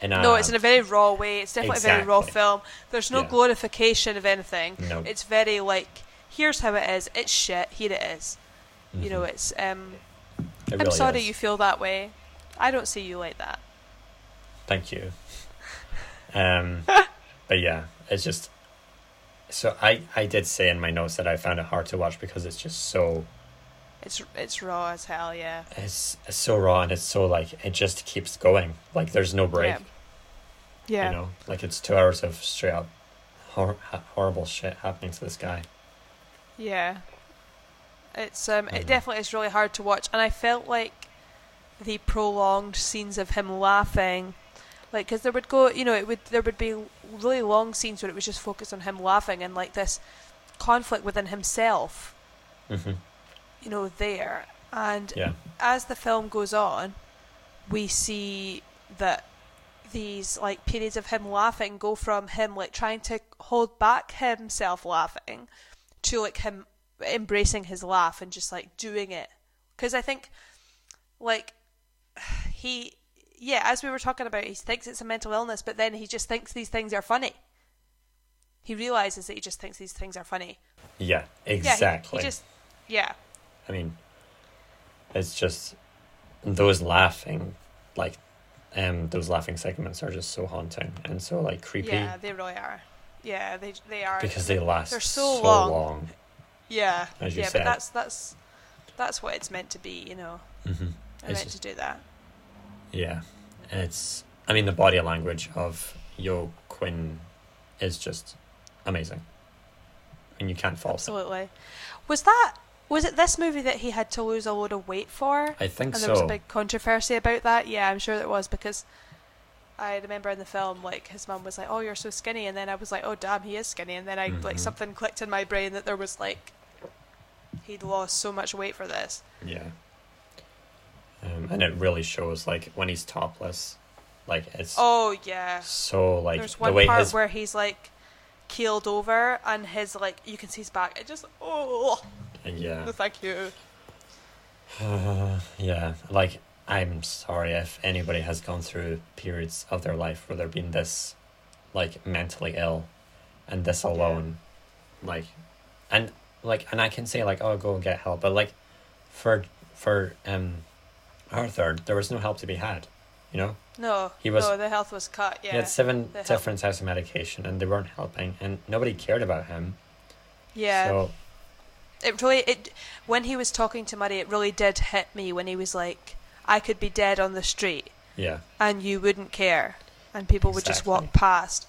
no, it's in a very raw way. It's definitely a very raw film. There's no Yeah. glorification of anything. no. It's very like, here's how it is. It's shit. Here it is. You know, Mhm. it's. um It I'm sorry is. you feel that way. I don't see you like that. Thank you. Um, but yeah, it's just. So I I did say in my notes that I found it hard to watch because it's just so It's it's raw as hell. Yeah. it's, it's so raw and it's so like it just keeps going like there's no break. Yeah. Yeah. You know, like it's two hours of straight up hor- horrible shit happening to this guy. Yeah. It's um it Mhm. definitely is really hard to watch and I felt like the prolonged scenes of him laughing like cuz there would go, you know, it would there would be really long scenes where it was just focused on him laughing and like this conflict within himself, Mm-hmm. you know, there. And Yeah. as the film goes on, we see that these like periods of him laughing go from him like trying to hold back himself laughing to like him embracing his laugh and just like doing it. Because i think like he yeah as we were talking about he thinks it's a mental illness but then he just thinks these things are funny. He realizes that he just thinks these things are funny. Yeah, yeah he- exactly. he, just yeah. I mean, it's just those laughing, like, um, those laughing segments are just so haunting and so like creepy. Yeah they really are yeah they they are because they last They're so so, long. long. Yeah, as you yeah, said. but that's that's that's what it's meant to be, you know. Mm-hmm. They're It's meant just- to do that. Yeah, it's. I mean, the body language of Yo Quinn is just amazing, and you can't fault it. Absolutely. Was that Was it this movie that he had to lose a load of weight for? I think and there was a big controversy about that. Yeah, I'm sure there was because I remember in the film, like his mum was like, "Oh, you're so skinny," and then I was like, "Oh, damn, he is skinny." And then I like Mhm. something clicked in my brain that there was like he'd lost so much weight for this. Yeah. Um, and it really shows like when he's topless, like it's Oh yeah, so like there's the one way part his where he's like keeled over and his like you can see his back. It just oh yeah no, thank you. yeah like I'm sorry if anybody has gone through periods of their life where they've been this like mentally ill and this Yeah. alone like and like and I can say like oh go and get help but like for for um Arthur there was no help to be had you know No, He was- no, the health was cut. Yeah, he had seven different types of medication and they weren't helping and nobody cared about him yeah. so it really it when he was talking to Murray, it really did hit me when he was like, "I could be dead on the street yeah and you wouldn't care, and people would just walk past,"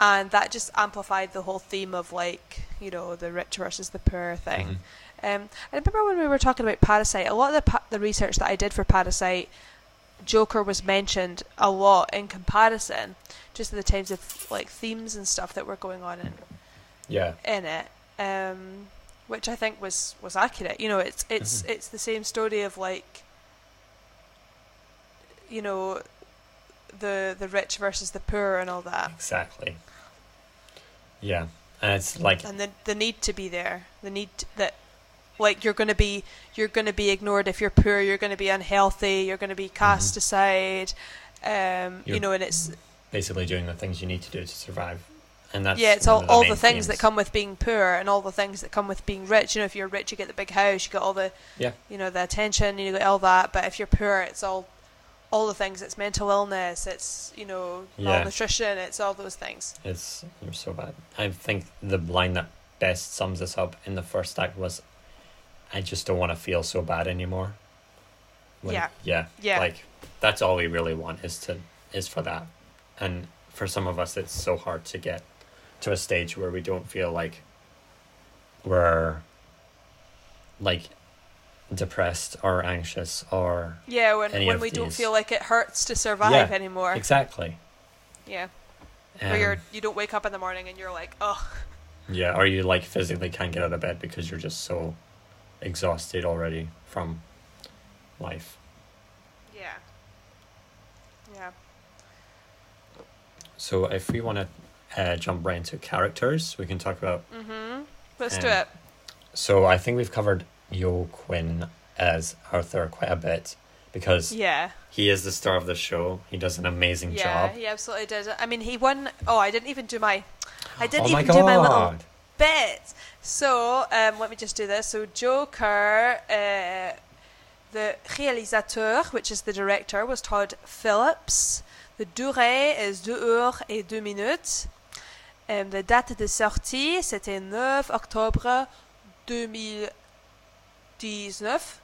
and that just amplified the whole theme of like you know the rich versus the poor thing. Mhm. Um, I remember when we were talking about Parasite, a lot of the pa- the research that I did for Parasite, Joker was mentioned a lot in comparison, just in the terms of like themes and stuff that were going on in yeah in it, um, which I think was was accurate. You know, it's it's Mhm. it's the same story of like, you know, the the rich versus the poor and all that, Exactly. Yeah, and it's like and the the need to be there, the need that. Like you're gonna be, you're gonna be ignored if you're poor. You're gonna be unhealthy. You're gonna be cast Mhm. aside. Um, you You're- know, and it's basically doing the things you need to do to survive, and that's yeah, it's all, the all the things that come with being poor and all the things that come with being rich. You know, if you're rich, you get the big house, you get all the, Yeah. you know, the attention, you get all that. But if you're poor, it's all, all the things. It's mental illness. It's you know, Yeah. malnutrition. It's all those things. It's so bad. I think the line that best sums this up in the first act was, "I just don't want to feel so bad anymore." Yeah. yeah, Yeah. Like that's all we really want is to is for that, and for some of us, it's so hard to get to a stage where we don't feel like we're like depressed or anxious or Yeah, when when we don't feel like it hurts to survive Yeah, anymore. exactly. Yeah, Um, where you're you don't wake up in the morning and you're like, oh, Yeah, or you like physically can't get out of bed because you're just so exhausted already from life. yeah, yeah. So if we want to uh, jump right into characters, we can talk about. mm-hmm Let's do Um, it. So I think we've covered Quinn as Arthur quite a bit because Yeah. he is the star of the show. He does an amazing Yeah, job. he absolutely did. I mean, he won. Oh, I didn't even do my. I didn't oh my even do my little god! bit. So, um, let me just do this. So, Joker, uh, the réalisateur, which is the director, was Todd Phillips. The durée is 2 heures et 2 minutes. Um, the date de sortie, c'était 9 octobre 2019.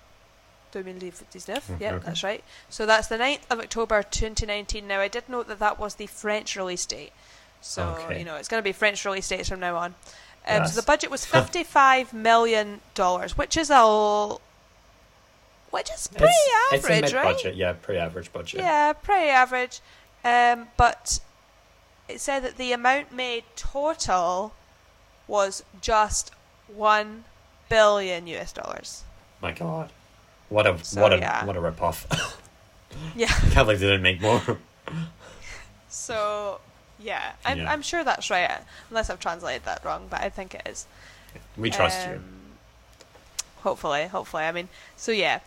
2019, yeah, Okay. that's right. So that's the 9th of October 2019. Now, I did note that that was the French release date. So, Okay. you know, it's going to be French release dates from now on. Um, Yes. so the budget was $55 million, which is a. Which is pretty it's, average, it's right? mid-budget, yeah, pretty average budget. Yeah, pretty average. Um, but it said that the amount made total was just one billion US dollars. My god, what a So, what a yeah. what a rip-off. Yeah. Can't believe they didn't make more. So yeah, I'm Yeah. I'm sure that's right, unless I've translated that wrong, but I think it is. We trust you. Um, Hopefully, hopefully. I mean, so yeah,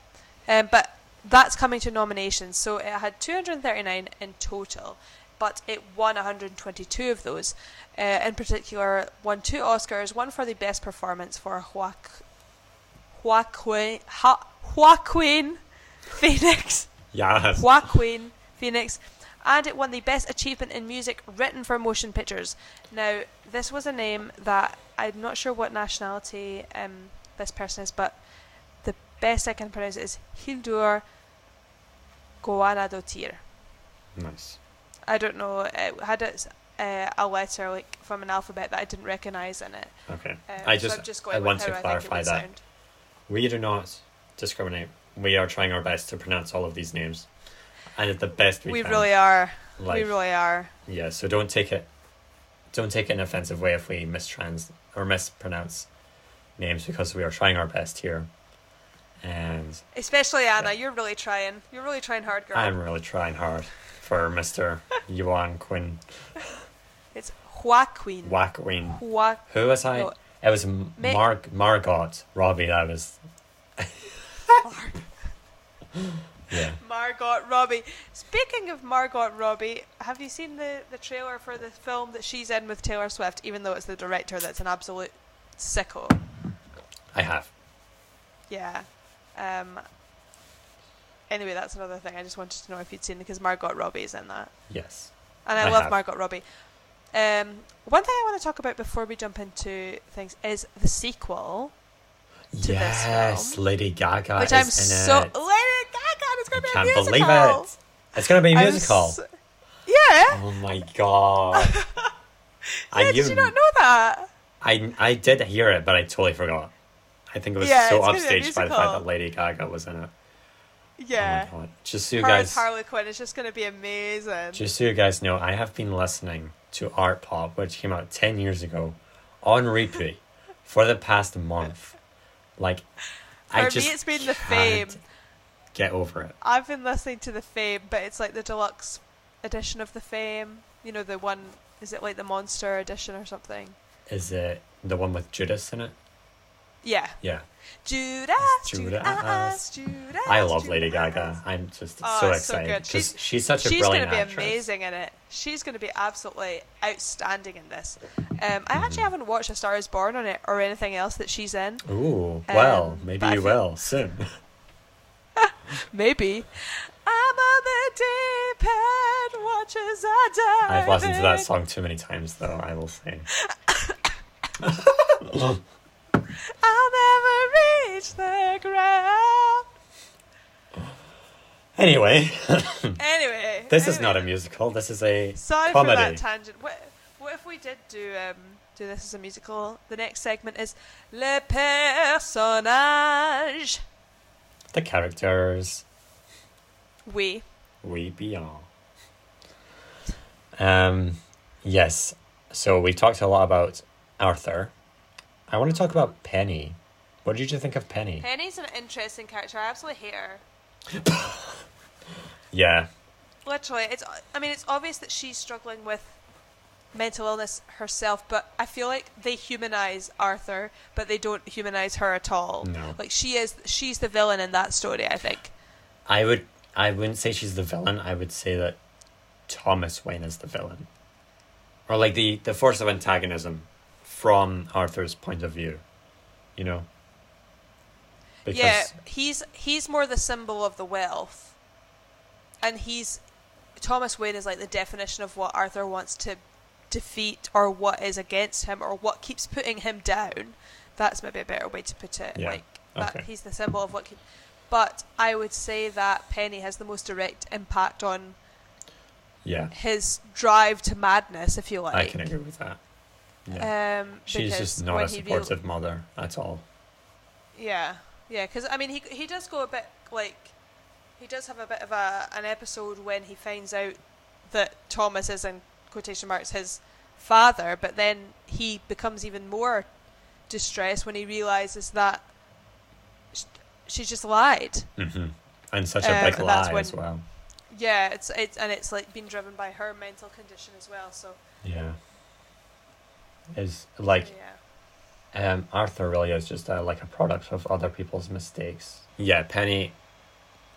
um, but that's coming to nominations. So it had 239 in total, but it won 122 of those. Uh, in particular, won two Oscars. One for the best performance for Joaquin, Joaquin, ha, Joaquin Phoenix. Yeah. Joaquin Phoenix, and it won the Best Achievement in Music written for motion pictures. Now, this was a name that I'm not sure what nationality um, this person is, but the best I can pronounce it is Hildur Guðnadóttir. Nice. I don't know. It had a, uh, a letter like from an alphabet that I didn't recognise in it. Okay. Um, I so just, I'm just I want to how I think it clarify that sound. We do not discriminate. We are trying our best to pronounce all of these names, and it's the best we, We can. really are. we really are. yeah. So don't take it, don't take it in an offensive way if we mistrans or mispronounce names because we are trying our best here, and Especially Annah, Yeah. you're really trying. You're really trying hard, girl. I'm really trying hard for Mister Yuan Quinn It's Joaquin. Wackween. Joa- Who was I? No. It was M- Ma- Mar- Margot Robbie. That was yeah. Margot Robbie. Speaking of Margot Robbie, have you seen the, the trailer for the film that she's in with Taylor Swift, even though it's the director that's an absolute sicko? I have. Yeah. Um, anyway, that's another thing. I just wanted to know if you'd seen it because Margot Robbie's in that. Yes. And I, I love have. Margot Robbie. Um, one thing I want to talk about before we jump into things is the sequel, To this yes, film. Lady Gaga which is I'm in so it. Lady Gaga. It's going to be can't musical. believe it. It's gonna be a musical. s- yeah. Oh my god. I yeah, knew. did you not know that? I I did hear it, but I totally forgot. I think it was Yeah, so gonna a upstaged by the fact that Lady Gaga was in it. Yeah. Oh my god. Just so you Her guys Harley Quinn is just going to be amazing. Just so you guys know, I have been listening to Art Pop, which came out 10 years ago, on repeat for the past month. Like, For I me, just it's been the Fame. Get over it. I've been listening to the Fame, but it's like the deluxe edition of the Fame. You know, the one, is it like the Monster edition or something? Is it the one with Judas in it? Yeah. Yeah. Judas, Judas. Judas, Judas. I love Lady Gaga. I'm just Oh, so excited because She's- she's, such a She's going brilliant to be actress. amazing in it. She's going to be absolutely outstanding in this. Um, I Mm-hmm. actually haven't watched A Star Is Born on it or anything else that she's in. Ooh, well, Um, maybe you will soon. Maybe. I'm on the deep end, watch as I dive I've listened to that song too many times, though, I will say. I'll never reach the ground. Anyway, Anyway, this is not a musical. This is a Sorry comedy. for that tangent. What, what if we did do um do this as a musical? The next segment is le personnage. the characters. We. We beyond. Um, yes. So we talked a lot about Arthur. I want to talk about Penny. What did you think of Penny? Penny's an interesting character. I absolutely hate her. Yeah, Literally, it's. I mean, it's obvious that she's struggling with mental illness herself, but I feel like they humanize Arthur, but they don't humanize her at all. No. Like she is. She's the villain in that story. I think. I would. I wouldn't say she's the villain. I would say that Thomas Wayne is the villain, or like the the force of antagonism from Arthur's point of view. You know. Because yeah, he's he's more the symbol of the wealth, and he's Thomas Wayne is like the definition of what Arthur wants to defeat or what is against him or what keeps putting him down. That's maybe a better way to put it. Yeah, Like that, okay. he's the symbol of what. Keep, but I would say that Penny has the most direct impact on yeah, his drive to madness, if you like. I can agree with that. Yeah. Um, She's just not a supportive mother at all. Yeah, yeah, because I mean, he he does go a bit like he does have a bit of a an episode when he finds out that Thomas is in quotation marks his father, but then he becomes even more distressed when he realizes that sh- she's just lied. hmm And such a Um, big lie when- as well. Yeah, it's it's and it's like being driven by her mental condition as well. So Yeah. Is like yeah, um, Arthur really is just a, like a product of other people's mistakes. Yeah, Penny.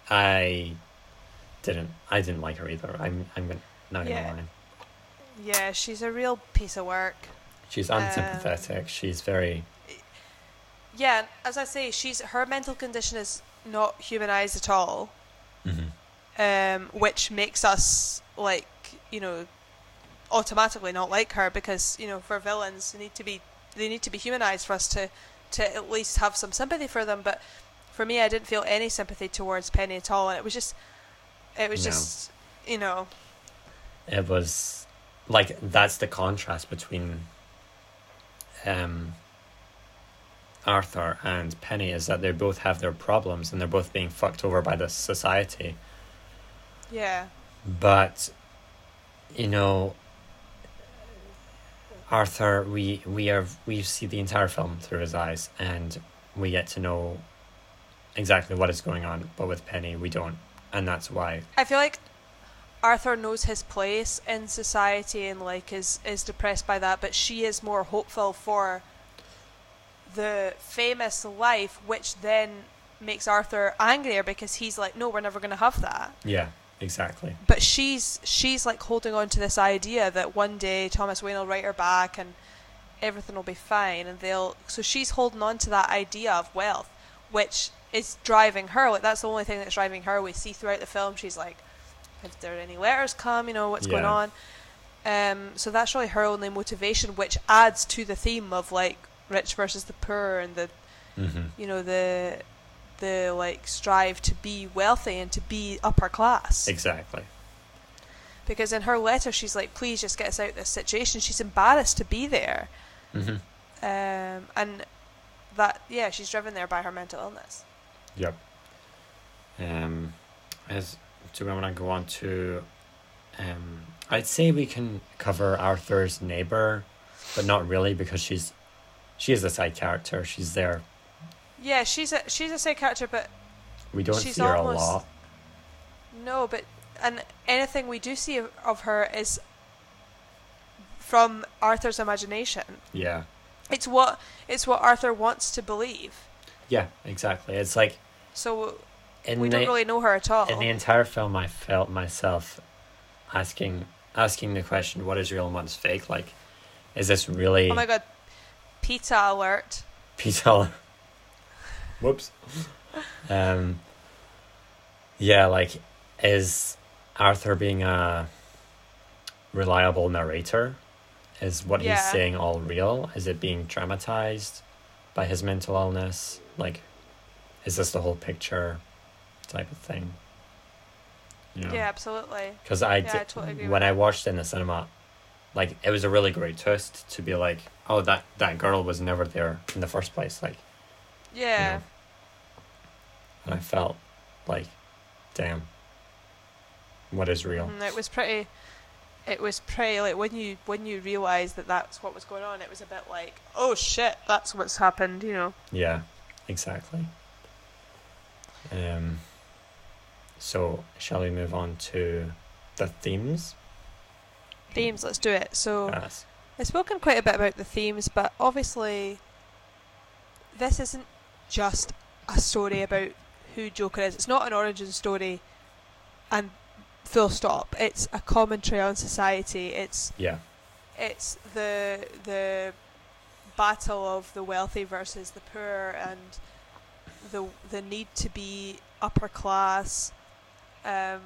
I didn't. I didn't like her either. I'm. I'm gonna, not gonna Yeah. lie. yeah, she's a real piece of work. She's Um, unsympathetic. She's very. Yeah, as I say, she's her mental condition is not humanized at all. mhm. um, which makes us like you know automatically not like her because you know for villains they need to be they need to be humanized for us to to at least have some sympathy for them but for me I didn't feel any sympathy towards Penny at all and it was just it was No. just you know It was like that's the contrast between um Arthur and Penny is that they both have their problems and they're both being fucked over by this society. Yeah. But you know Arthur we we are we see the entire film through his eyes and we get to know exactly what is going on, but with Penny we don't. And that's why I feel like Arthur knows his place in society and like is is depressed by that, but she is more hopeful for the famous life, which then makes Arthur angrier because he's like, no, we're never going to have that. Yeah, exactly. But she's she's like holding on to this idea that one day Thomas Wayne will write her back and everything will be fine, and they'll. So she's holding on to that idea of wealth, which is driving her. Like that's the only thing that's driving her. We see throughout the film, she's like, if there any letters come, you know what's going on. Um, so that's really her only motivation, which adds to the theme of like rich versus the poor and the Mm-hmm. you know the the like strive to be wealthy and to be upper class Exactly. because in her letter she's like please just get us out of this situation she's embarrassed to be there Mm-hmm. um, and that yeah she's driven there by her mental illness Yep. Um, as do we want to go on to? Um, I'd say we can cover Arthur's neighbor, but not really because she's, she is a side character. She's there. Yeah she's a she's a side character but We don't She's see her almost- a lot. no but and anything we do see of, of her is from arthur's imagination Yeah. it's what it's what arthur wants to believe Yeah. Exactly. It's like so we the don't really know her at all in the entire film, I felt myself asking asking the question, "What is real and what is fake?" Like, is this really oh my god pizza alert Peter. Whoops. Um. Yeah, like, is Arthur being a reliable narrator? Is what he's saying all real? Is it being dramatized by his mental illness? Like, is this the whole picture, type of thing? You know? Yeah, absolutely. Because I, Yeah, I did, totally agree when I watched it in the cinema, like it was a really great twist to be like, oh, that that girl was never there in the first place. Like, you Yeah. know. and I felt like, damn, what is real? Mhm, It was pretty. It was pretty like when you when you realize that that's what was going on. It was a bit like, oh shit, that's what's happened. You know. Yeah, exactly. Um. So shall we move on to the themes? Themes. Let's do it. So Yes. I've spoken quite a bit about the themes, but obviously, this isn't just a story about who Joker is. It's not an origin story, and full stop. It's a commentary on society. It's Yeah. it's the the battle of the wealthy versus the poor and the the need to be upper class um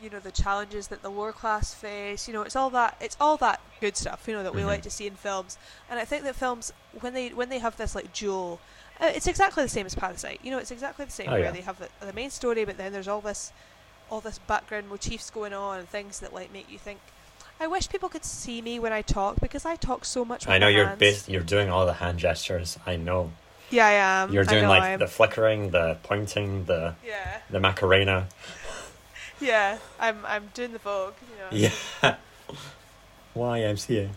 you know the challenges that the lower class face you know it's all that it's all that good stuff you know that we Mhm. like to see in films and i think that films when they when they have this like dual uh, it's exactly the same as parasite you know it's exactly the same Oh, where yeah. they have the, the main story but then there's all this all this background motifs going on and things that like make you think I wish people could see me when I talk because I talk so much. With I know you're bas- you're doing all the hand gestures. I know. Yeah, I am. You're doing know like the flickering, the pointing, the Yeah, the Macarena. yeah. I'm I'm doing the Vogue. You know. Yeah. YMCA.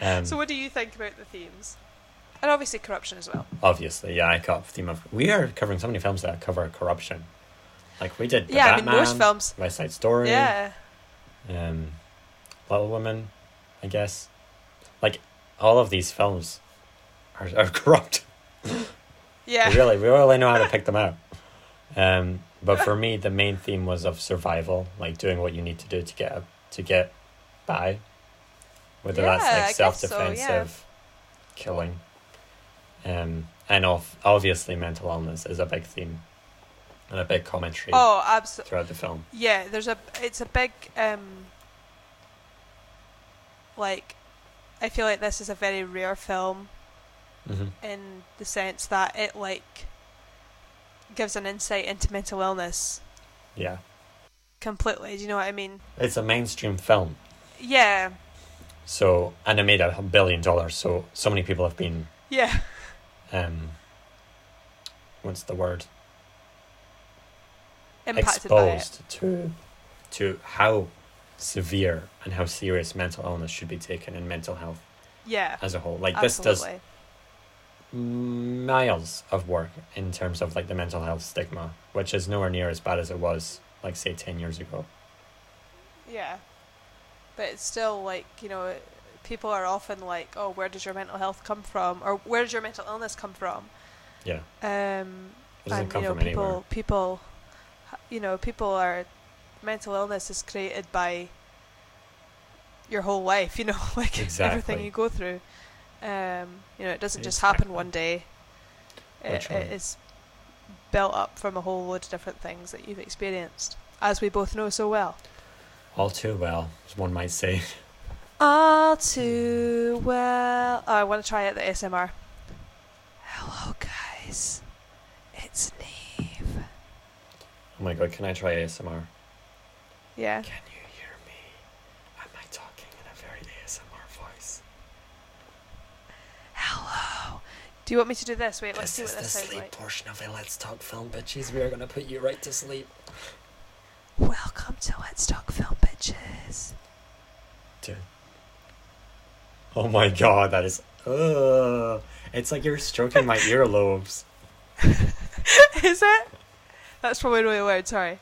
um, So what do you think about the themes? And obviously corruption as well. obviously, yeah, I got theme of. We are covering so many films that cover corruption. Like we did. The yeah, I mean most films. West Side Story. Yeah. Um, Little Women, I guess. Like all of these films are are corrupt. Yeah. We really, we really know how to pick them out. Um, but for me, the main theme was of survival, like doing what you need to do to get to get by. Whether Yeah, that's like guess so, self-defensive, killing, um, and of obviously mental illness is a big theme, and a big commentary Oh, absolutely. throughout the film. Yeah, there's a. It's a big. um Like, I feel like this is a very rare film hmm in the sense that it like gives an insight into mental illness Yeah, completely. Do you know what I mean? it's a mainstream film, Yeah. so and it made a billion dollars. So so many people have been Yeah. Um, what's the word? Impacted by it. Exposed to to how severe and how serious mental illness should be taken in mental health Yeah. as a whole. Like this does miles of work in terms of like the mental health stigma, which is nowhere near as bad as it was like say ten years ago. Yeah. But it's still like, you know, people are often like, oh, where does your mental health come from? Or where does your mental illness come from? Yeah, Um, it and, you know, from people, anywhere. people, you know, people are, mental illness is created by your whole life, you know, like everything you go through. Um, you know, it doesn't just happen one day. It, it is built up from a whole load of different things that you've experienced, as we both know so well. All too well, as one might say. All too well. Oh, I want to try it the ASMR. Hello, guys. It's Niamh. Oh my god, can I try ASMR? Yeah. Can you hear me? Am I talking in a very ASMR voice? Hello. Do you want me to do this? Wait, let's this see what is this is the sleep like. portion of it. Let's talk film, bitches. We are gonna put you right to sleep. Welcome to Let's Talk Film, bitches. Dude. Oh my god, that is. Ugh. It's like you're stroking my earlobes. is it? That's probably really loud. Sorry.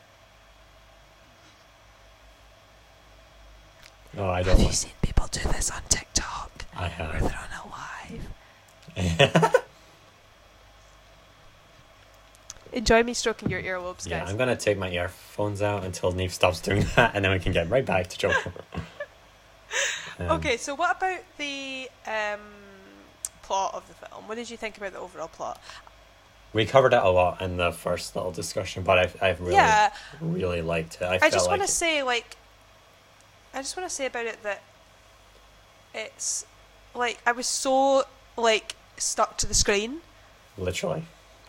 Oh, I don't. Have you seen people do this on TikTok? I have. they're on a live. Enjoy me stroking your earlobes, yeah, guys. I'm gonna take my earphones out until Niamh stops doing that, and then we can get right back to joking. Um, Okay, so what about the um, plot of the film? What did you think about the overall plot? We covered it a lot in the first little discussion, but I've, I've really, yeah, really liked it. I, I felt just like want to it- say, like, I just want to say about it that it's like I was so like stuck to the screen. literally.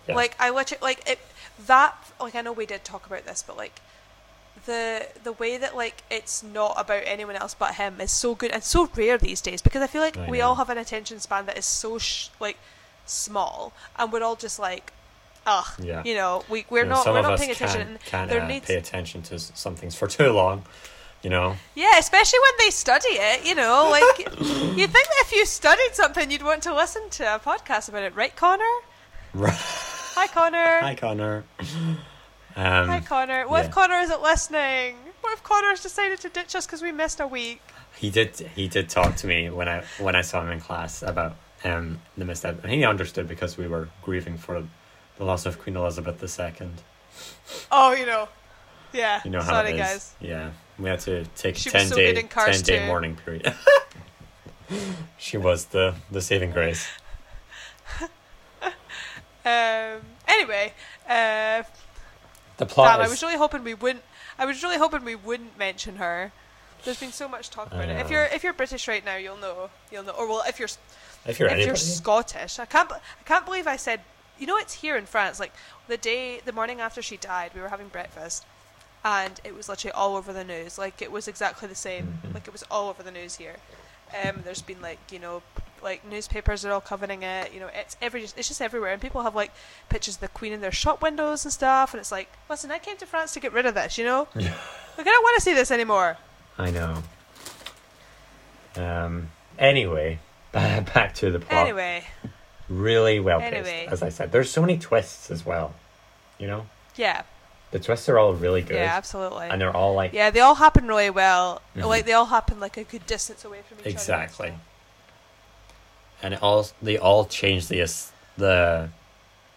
Yeah. Like I literally like it that like I know we did talk about this, but like the the way that like it's not about anyone else but him is so good and so rare these days because I feel like I we know. all have an attention span that is so sh- like small and we're all just like ugh Yeah. you know we we're You know, not we're not paying attention can't, can't there uh, needs pay attention to some things for too long, you know. yeah especially when they study it you know like you'd think that if you studied something you'd want to listen to a podcast about it right Connor hi Connor Hi, Connor. Um, Hi, Connor. What yeah. if Connor isn't listening? What if Connor's decided to ditch us because we missed a week? he did. He did talk to me when I when I saw him in class about um the missed out, and he understood because we were grieving for the loss of Queen Elizabeth II. Oh, you know. Yeah. You know how Sorry, it is. guys. Yeah, we had to take She a ten so day good in Cars ten day 2. mourning period. she was the the saving grace. Um. Anyway, uh, The plot damn, I was really hoping we wouldn't. I was really hoping we wouldn't mention her. There's been so much talk about it. If you're if you're British right now, you'll know. You'll know. Or well, if you're if you're if you're Scottish, I can't. I can't believe I said. You know, it's here in France. Like the day, the morning after she died, we were having breakfast, and it was literally all over the news. Like it was exactly the same. Mhm. Like it was all over the news here. Um, there's been like you know, like newspapers are all covering it. You know, it's every it's just everywhere, and people have like pictures of the Queen in their shop windows and stuff. And it's like, listen, I came to France to get rid of this. You know, Yeah. like I don't want to see this anymore. I know. Um. Anyway, back to the plot. Anyway, really well paced. Anyway. As I said, there's so many twists as well. You know, yeah, the twists are all really good, yeah, absolutely. and they're all like Yeah, they all happen really well. Mhm. Like they all happen like a good distance away from each other. exactly. other. And it all they all change the the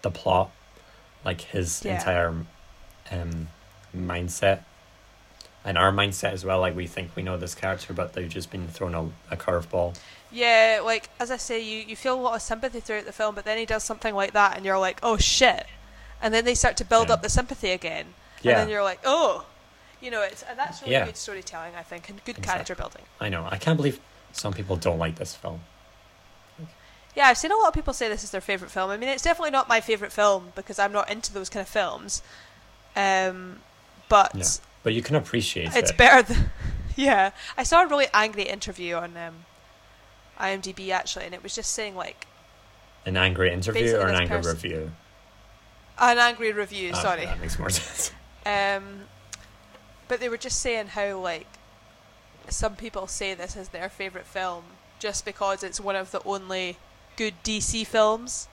the plot, like his Yeah. entire um mindset, and our mindset as well. Like we think we know this character, but they've just been thrown a, a curveball. Yeah, like as I say, you you feel a lot of sympathy throughout the film, but then he does something like that, and you're like, oh shit, and then they start to build Yeah. up the sympathy again, Yeah. and then you're like, oh, you know, it's and that's really Yeah. good storytelling, I think, and good Exactly. character building. I know. I can't believe some people don't like this film. Yeah, I've seen a lot of people say this is their favorite film. I mean, it's definitely not my favorite film because I'm not into those kind of films. Um, but. But you can appreciate it. it's it. better than yeah i saw a really angry interview on um, imdb actually and it was just saying like An angry interview or an angry person- review? An angry review. Oh, sorry. That makes more sense. Um, but they were just saying how like some people say this is their favorite film just because it's one of the only good DC films.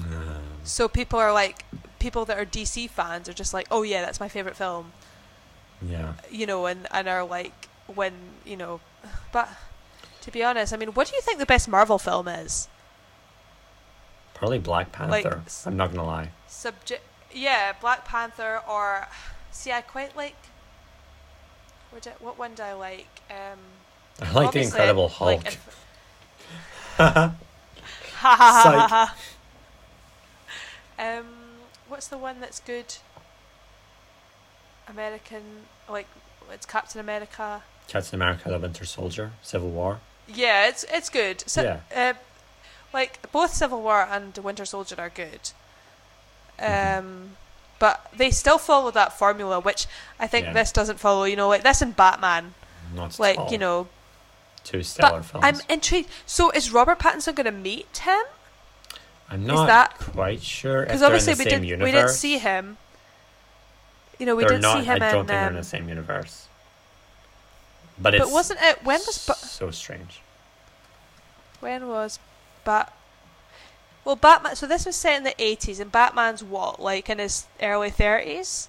Um, So people are like people that are DC fans are just like, "Oh yeah, that's my favorite film." yeah. You know, and and are like when, you know, but to be honest, I mean, what do you think the best Marvel film is? Probably Black Like, Panther. s- I'm not gonna lie. Subject Yeah, Black Panther or see I quite like what, one do I like? Um I like the Incredible like, Hulk. if- Ha. Um, what's the one that's good? American, like it's Captain America. Captain America: The Winter Soldier, Civil War. Yeah, it's it's good. So, Yeah. uh, like both Civil War and Winter Soldier are good. Um, Mhm. but they still follow that formula, which I think Yeah. this doesn't follow. You know, like this and Batman, Not like you know. Two stellar But films. I'm intrigued. So is Robert Pattinson going to meet him? I'm is not that- quite sure Because obviously we same did universe. we didn't see him. You know, we they're did not. see him I don't in. think they're in um, the same universe. But it's but wasn't it when was ba- so strange. when was Bat? Well, Batman. So this was set in the eighties, and Batman's what, like in his early thirties.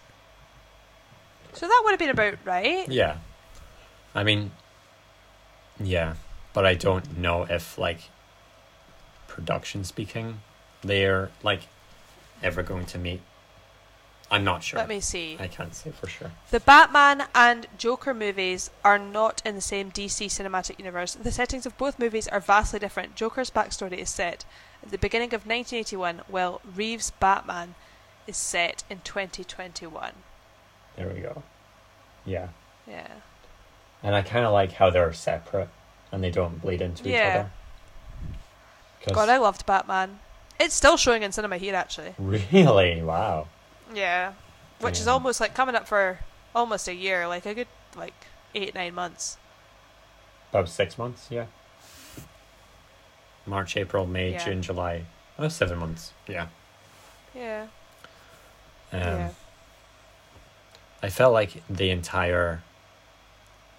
So that would have been about right. Yeah, I mean, yeah, but I don't know if like production speaking, they're like ever going to meet. I'm not sure. Let me see. I can't say for sure. The Batman and Joker movies are not in the same DC cinematic universe. The settings of both movies are vastly different. Joker's backstory is set at the beginning of 1981, while Reeves' Batman is set in 2021. There we go. Yeah, Yeah. And I kind of like how they're separate and they don't bleed into each Yeah. other. 'Cause- God, I loved Batman. It's still showing in cinema here, actually. really wow. Yeah. Which is almost like coming up for almost a year, like a good, like, eight, nine months. About six months, yeah. March, April, May, Yeah. June, July. Oh, seven months. Yeah. Yeah. Um, yeah. I felt like the entire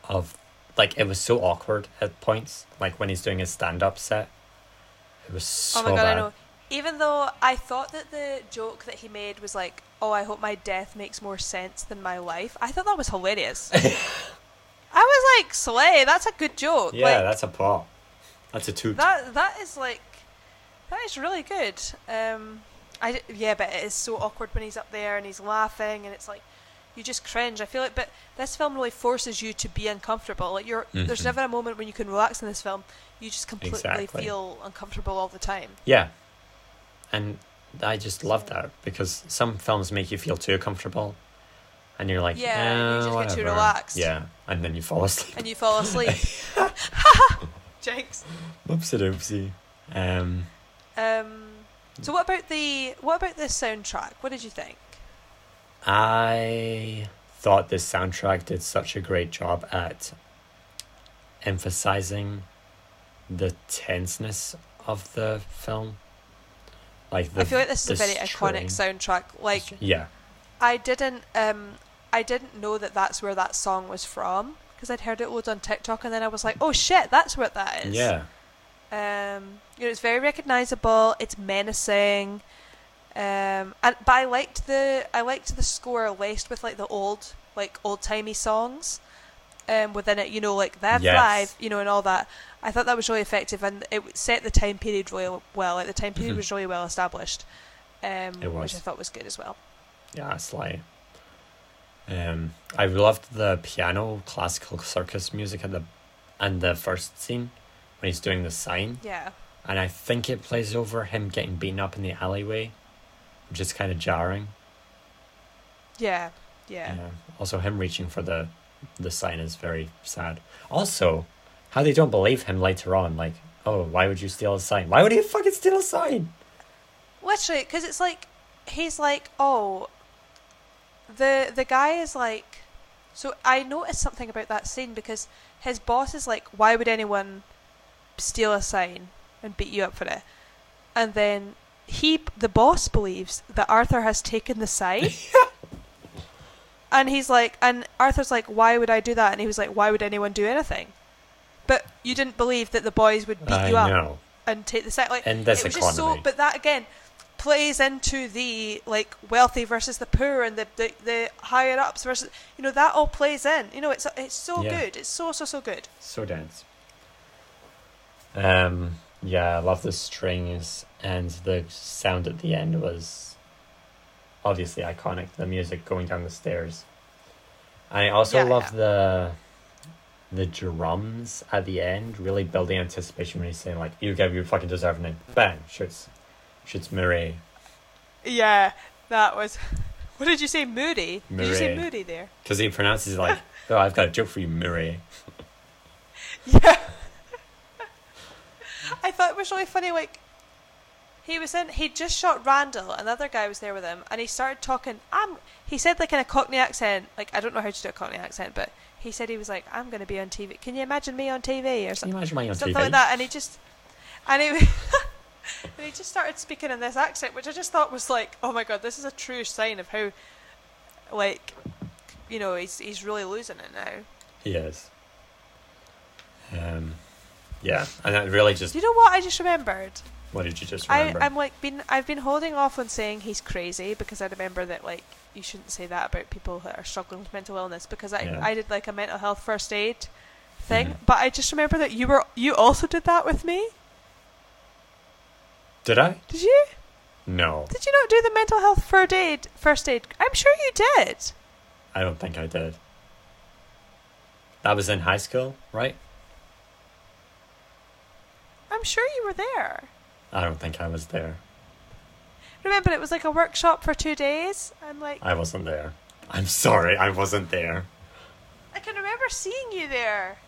of like it was so awkward at points. Like when he's doing his stand up set. It was so oh my god, bad. I know. Even though I thought that the joke that he made was like, "Oh, I hope my death makes more sense than my life," I thought that was hilarious. I was like, "Slay, that's a good joke." Yeah, like, that's a plot. That's a toot. that that is like that is really good. Um, I yeah, but it is so awkward when he's up there and he's laughing, and it's like you just cringe. I feel like, but this film really forces you to be uncomfortable. Like you're, there's Mhm. never a moment when you can relax in this film. You just completely Exactly. feel uncomfortable all the time. Yeah. And I just love that because some films make you feel too comfortable. And you're like, Yeah, you just get too relaxed. Yeah, and then you fall asleep. and you fall asleep. Jinx. Oopsie doopsie. Um, Um, so what about the what about the soundtrack? What did you think? I thought this soundtrack did such a great job at emphasizing the tenseness of the film. Like the, I feel like this is a very iconic soundtrack. Like yeah, I didn't um I didn't know that that's where that song was from because I'd heard it loads on TikTok and then I was like, oh shit, that's what that is. yeah, Um, you know, it's very recognizable. It's menacing. Um, and but I liked the I liked the score laced with like the old like old timey songs. Um, within it, you know, like have Yes. five, you know, and all that. I thought that was really effective, and it set the time period really well. Like the time period Mhm. was really well established, um, which. I thought was good as well. yeah, sly. Um, I loved the piano classical circus music at the, and the first scene when he's doing the sign. Yeah, and I think it plays over him getting beaten up in the alleyway, which is kind of jarring. yeah, yeah. Also, him reaching for the the sign is very sad. Also, how they don't believe him later on, like, oh, why would you steal a sign? Why would he fucking steal a sign? Literally, because it's like he's like, oh, the the guy is like. So I noticed something about that scene because his boss is like, why would anyone steal a sign and beat you up for it? and then he, the boss, believes that Arthur has taken the side. and he's like, and Arthur's like, why would I do that? And he was like, why would anyone do anything? But you didn't believe that the boys would beat I you up know. and take the side. Like In this it was just so. But that again plays into the like wealthy versus the poor and the the, the higher ups versus you know that all plays in. You know, it's it's so Yeah. good. It's so so so good. So dense. Um, yeah, I love the strings and the sound at the end was obviously iconic. The music going down the stairs. I also Yeah, love yeah. the the drums at the end, really building anticipation when he's saying like, "You what you fucking deserve," then bang, shoots, shoots Murray. Yeah, that was. What did you say, Moody? Did you say Moody there? Because he pronounces it like, "Oh, I've got a joke for you, Murray." Yeah. I thought it was really funny. Like, he was in. He just shot Randall. Another guy was there with him, and he started talking. I'm. He said like in a Cockney accent. Like I don't know how to do a Cockney accent, but he said he was like, "I'm going to be on TV. Can you imagine me on TV or Can you something, imagine my on something TV? like that?" And he just, and he. And he just started speaking in this accent, which I just thought was like, oh my god, this is a true sign of how, like, you know, he's he's really losing it now. He is. Um, yeah, and that really just. Do you know what I just remembered? What did you just I, remember? I'm like been I've been holding off on saying he's crazy because I remember that like you shouldn't say that about people that are struggling with mental illness because I Yeah. I did like a mental health first aid thing, Mhm. but I just remember that you were you also did that with me. Did I? Did you? No, Did you not do the mental health first aid first aid? I'm sure you did. I don't think I did. That was in high school, right? I'm sure you were there. I don't think I was there. Remember it was like a workshop for two days? I'm like I wasn't there. I'm sorry, I wasn't there. I can remember seeing you there.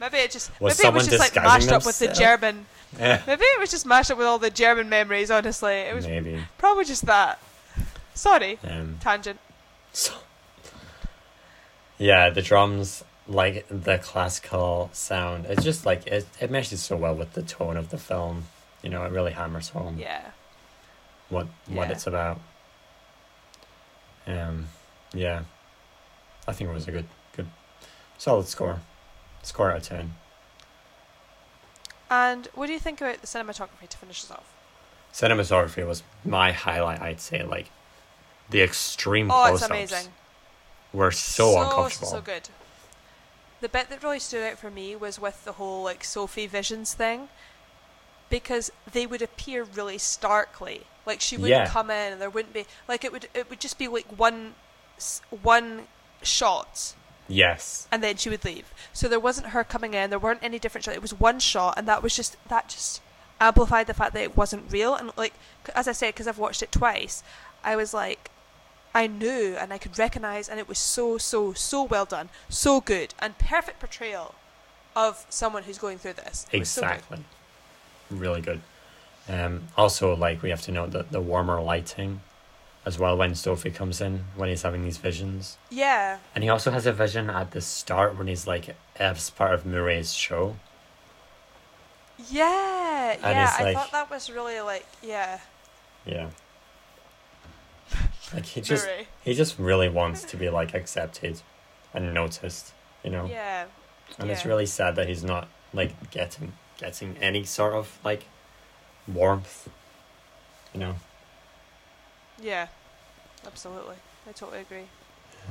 Maybe it just Was maybe it was just like mashed up with the? German Eh, Maybe it was just mashed up with all the German memories, honestly. It was maybe. probably just that. Sorry. Um, Tangent. so, yeah, the drums, like the classical sound, it's just like it. It meshes so well with the tone of the film. You know, it really hammers home Yeah. what what Yeah. it's about. Um, yeah, I think it was a good, good, solid score. Score out of ten. And what do you think about the cinematography to finish us off? Cinematography was my highlight. I'd say like the extreme Oh, close-ups amazing. were so, uncomfortable. So good. The bit that really stood out for me was with the whole like Sophie visions thing, because they would appear really starkly. Like she wouldn't Yeah. come in, and there wouldn't be like it would it would just be like one one shot Yes, and then she would leave. So there wasn't her coming in. There weren't any different shots. It was one shot, and that was just that just amplified the fact that it wasn't real. And like as I said, because I've watched it twice, I was like, I knew and I could recognize, and it was so so so well done, so good, and perfect portrayal of someone who's going through this. It was so good. exactly. Really good. Um, also, like we have to note that the warmer lighting, as well, when Sophie comes in when he's having these visions, Yeah, and he also has a vision at the start when he's like as part of Murray's show. yeah, And yeah. it's I thought that was really like yeah. Yeah. Like he just Murray. he just really wants to be like accepted and noticed, you know. Yeah, And it's really sad that he's not like getting getting any sort of like warmth. You know. yeah, absolutely. I totally agree.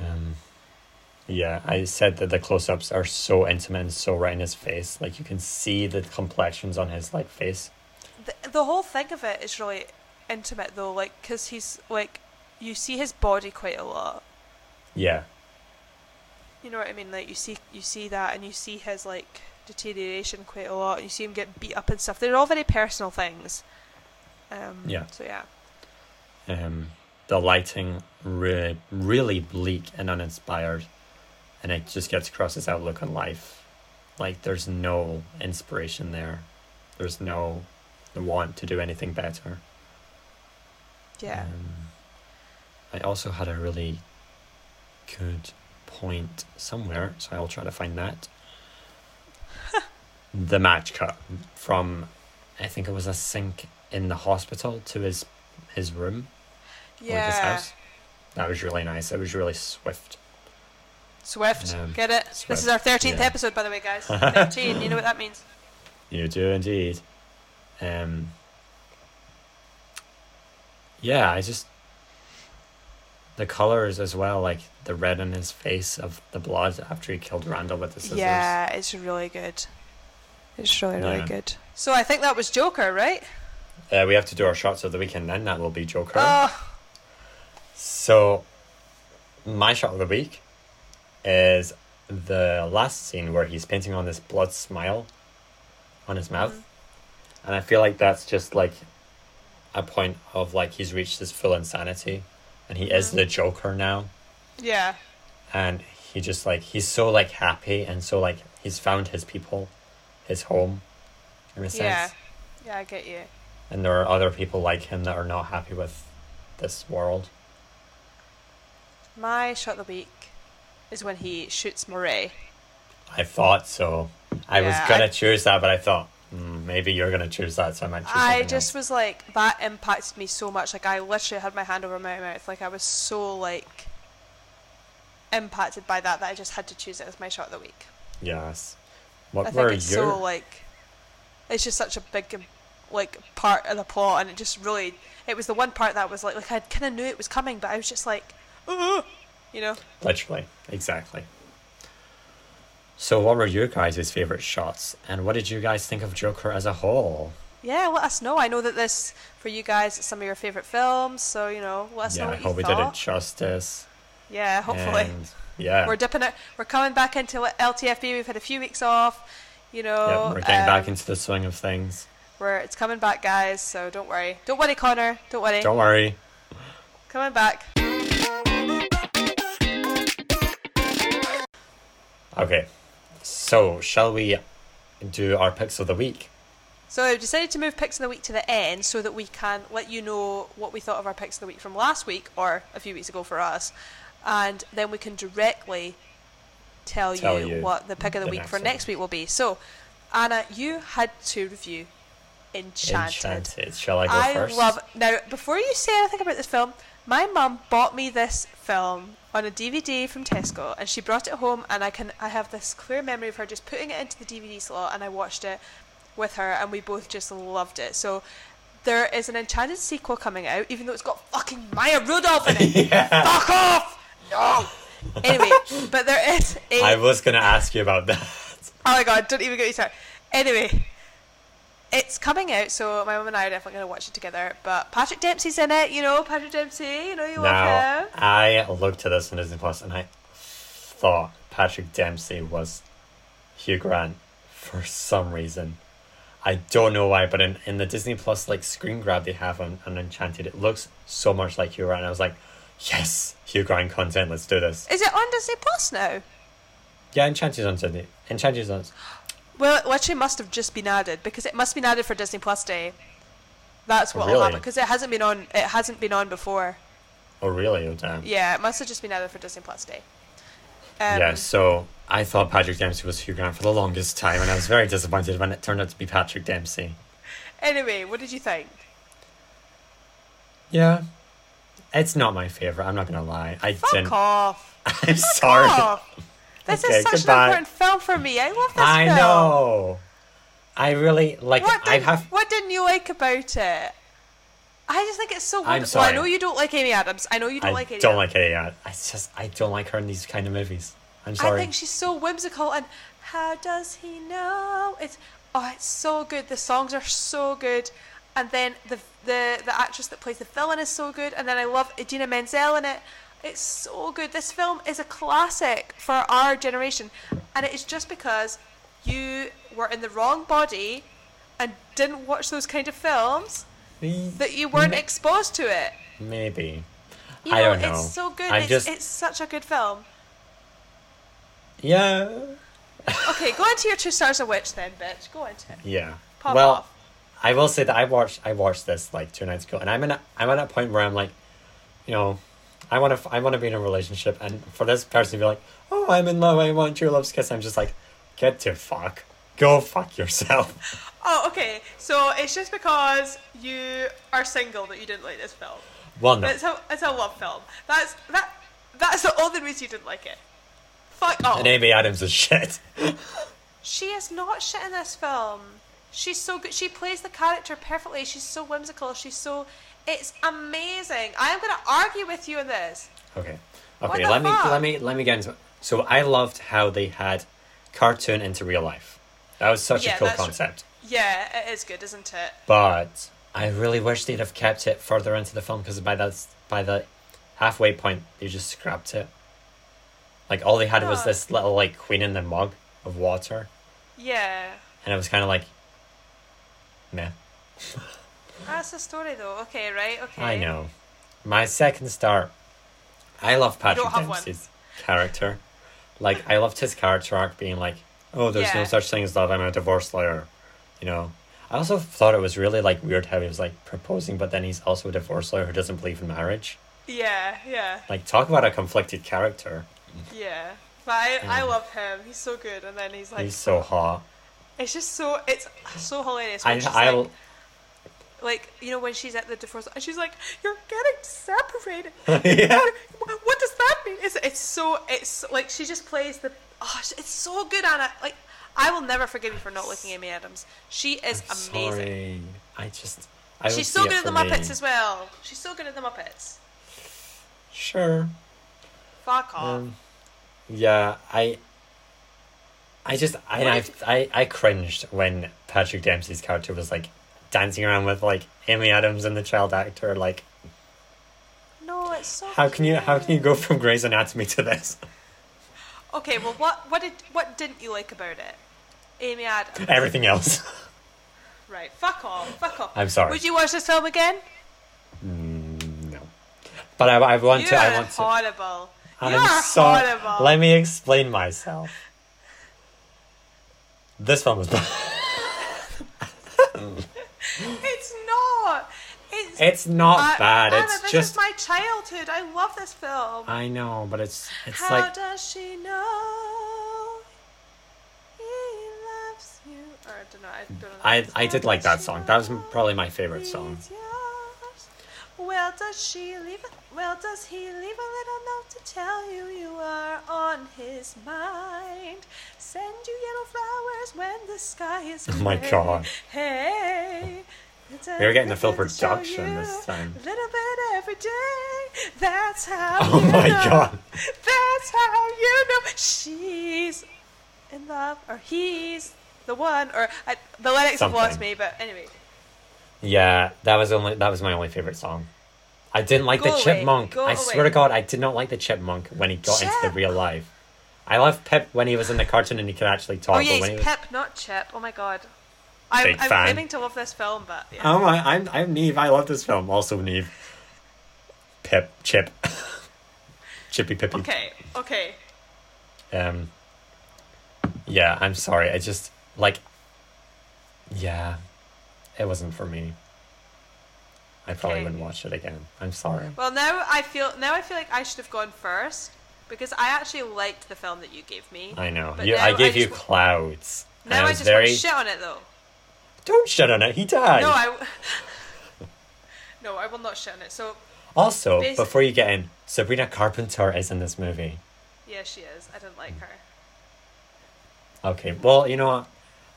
Um yeah, I said that the close ups are so intimate and so right in his face. Like you can see the complexions on his like face. the, the whole thing of it is really intimate though like because he's like you see his body quite a lot Yeah. you know what i mean like you see you see that and you see his like deterioration quite a lot you see him get beat up and stuff they're all very personal things um Yeah. so yeah Um the lighting really really bleak and uninspired and it just gets across his outlook on life. Like there's no inspiration there. There's no want to do anything better. yeah Um, I also had a really good point somewhere, so I'll try to find that. The match cut from, I think it was a sink in the hospital to his his room, or his Yeah. house. That was really nice. It was really swift. Swift. Um, Get it? This is our 13th yeah. episode, by the way, guys. 13. you know what that means? You do indeed. Um. Yeah, I just the colors as well, like the red in his face of the blood after he killed Randall with the scissors. Yeah, it's really good. It's really, really Yeah. good. So I think that was Joker, right? Uh, we have to do our shots of the weekend then. That will be Joker. Oh, So, my shot of the week is the last scene where he's painting on this blood smile on his mouth. Mhm. And I feel like that's just like a point of like he's reached his full insanity and he is Mhm. the Joker now. yeah. And he just like, he's so like happy and so like he's found his people, his home, in a sense. Yeah. Yeah, I get you. And there are other people like him that are not happy with this world. My shot of the week is when he shoots Murray. I thought so. I Yeah, was gonna I- choose that, but I thought mm, maybe you're gonna choose that, so I might choose I just else. was like, that impacted me so much. Like, I literally had my hand over my mouth. Like, I was so, like, impacted by that that I just had to choose it as my shot of the week. Yes. What I think it's your? so, like, it's just such a big, um, like, part of the plot, and it just really, it was the one part that was like, like, I kind of knew it was coming, but I was just like, "Ugh," you know? Literally, exactly. So, what were your guys' favorite shots, and what did you guys think of Joker as a whole? Yeah, let us know. I know that this, for you guys, is some of your favourite films, so, you know, let us know yeah, I what you hope we did it thought. justice. Yeah, hopefully. And, yeah, We're dipping it. We're coming back into LTFB. We've had a few weeks off. You know, yeah, we're getting back um, into the swing of things. We're it's coming back, guys. So don't worry. Don't worry, Connor. Don't worry. Don't worry. Coming back. Okay, so shall we do our picks of the week? So I've decided to move picks of the week to the end so that we can let you know what we thought of our picks of the week from last week or a few weeks ago for us, and then we can directly tell, Tell you, you what the pick of the, the week for next week will be. So, Annah, you had to review Enchanted. Enchanted. Shall I go I first? love now. Before you say anything about this film, my mum bought me this film on a DVD from Tesco, and she brought it home. And I can I have this clear memory of her just putting it into the DVD slot, and I watched it with her, and we both just loved it. So there is an Enchanted sequel coming out, even though it's got fucking Maya Rudolph in it. Fuck off! No. Anyway, but there is a I was gonna ask you about that. Oh my god, don't even get me started. Anyway, it's coming out, so my mum and I are definitely going to watch it together. But Patrick Dempsey's in it, you know, Patrick Dempsey, you know, you love Now, him. I looked at this on Disney Plus and I thought Patrick Dempsey was Hugh Grant for some reason. I don't know why, but in, in the Disney Plus like screen grab they have on, on Enchanted, it looks so much like Hugh Grant. I was like, yes, Hugh Grant content, let's do this. Is it on Disney Plus now? Yeah, Enchanted's on Disney. Enchanted's on. Well, it actually must have just been added because it must be added for Disney Plus Day. That's Oh, what will really? happen because it hasn't been on. It hasn't been on before. Oh, really? Oh, damn. Yeah, it must have just been added for Disney Plus Day. Um, yeah, so I thought Patrick Dempsey was Hugh Grant for the longest time, and I was very disappointed when it turned out to be Patrick Dempsey. Anyway, what did you think? Yeah. It's not my favorite, I'm not gonna lie. I Fuck didn't. off. I'm sorry. off. This Okay, is such goodbye. an important film for me. I love this I film. I know. I really like. What, I did, have. what didn't you like about it? I just think it's so I'm wonderful. I know you don't like Amy Adams. I know you don't I like Amy don't Adams. like it. Yeah, I just I don't like her in these kind of movies. I'm sorry. I think she's so whimsical and how does he know? It's oh, it's so good. The songs are so good, and then the the the actress that plays the villain is so good, and then I love Idina Menzel in it. It's so good. This film is a classic for our generation, and it is just because you were in the wrong body and didn't watch those kind of films that you weren't exposed to it. Maybe. You I don't know. It's so good. I'm it's, just- it's such a good film. Yeah. Okay, go into your two stars of witch then, bitch. Go into it. Yeah. Pop well, off. I will say that I watched I watched this like two nights ago, and I'm in a, I'm at a point where I'm like, you know, I want to I want to be in a relationship, and for this person to be like, oh, I'm in love, I want true love's kiss, I'm just like, get to fuck. Go fuck yourself. Oh, okay. So it's just because you are single that you didn't like this film. Well, no. It's a it's a love film. That's that that's the only reason you didn't like it. Fuck off. And Amy Adams is shit. She is not shit in this film. She's so good. She plays the character perfectly. She's so whimsical. She's so. It's amazing. I am going to argue with you on this. Okay. Okay, let me let me let me get into it. So I loved how they had cartoon into real life. That was such Yeah, a cool concept. Yeah, it is good, isn't it? But I really wish they'd have kept it further into the film because by that by the halfway point they just scrapped it. Like all they had was Oh. this little like queen in the mug of water, Yeah. and it was kind of like, meh. That's the story, though. Okay, right? Okay. I know. My second star. I love Patrick. Dempsey's character. Like I loved his character arc being like, oh, there's no such thing as love. I'm a divorce lawyer. You know. I also thought it was really like weird how he was like proposing, but then he's also a divorce lawyer who doesn't believe in marriage. Yeah, yeah, Like talk about a conflicted character. yeah. But I, I love him. He's so good. And then he's like, he's so hot. It's just so, it's so hilarious. When I she's I like, like, you know, when she's at the divorce, and she's like, "You're getting separated." yeah. What, does that mean? It's it's so it's like she just plays the. Oh, it's so good, Annah. Like, I will never forgive you for not liking Amy Adams. She is amazing. Sorry. I just. I She's so good at the me. Muppets as well. She's so good at the Muppets. Sure. Fuck off. Um, yeah, I. I just I, I I I cringed when Patrick Dempsey's character was like dancing around with like Amy Adams and the child actor. Like, no, it's so. how can you how can you go from Grey's Anatomy to this? Okay, well, what what did what didn't you like about it? Amy Adams. Everything else. Right. Fuck off. Fuck off. I'm sorry. Would you watch this film again? Mm, no, but I I want You're to I want to. horrible. I'm You're sorry. horrible. Let me explain myself. This film was bad. It's not. It's. It's not I- bad. Annah, it's this just is my childhood. I love this film. I know, but it's it's How like does she know he loves you? Or I don't know. I don't know. I I did like that song. That was probably my favorite song. Well, does she leave? A, well, does he leave a little note to tell you you are on his mind? Send you yellow flowers when the sky is Oh my gray. God. Hey. We were getting the full production this time. A little bit every day. That's how. Oh my know. God. That's how you know she's in love or he's the one or I, the lyrics have lost me. But anyway. Yeah, that was only that was my only favorite song. I didn't like Go the away, chipmunk. go I swear to. God, I did not like the chipmunk when he got into the real life. I loved Pip when he was in the cartoon and he could actually talk. Oh yeah, he's he was... Pip, not Chip. Oh my god. I'm, I'm fan. claiming to love this film, but yeah. Oh my, I'm I'm Niamh. I love this film. Also Niamh. Pip, Chip, Chippy Pippy. okay, okay. Um. Yeah, I'm sorry. I just like. Yeah, it wasn't for me. I probably wouldn't watch it again. I'm sorry. Well, now I feel now I feel like I should have gone first because I actually liked the film that you gave me. I know. You, I gave you just- clouds. Now I, was just very. want shit on it though. Don't shit on it. He died. No, I. w- no, I will not shit on it. So Also, Basi- before you get in, Sabrina Carpenter is in this movie. yeah, she is. I didn't like hmm. her. Okay, well, you know what?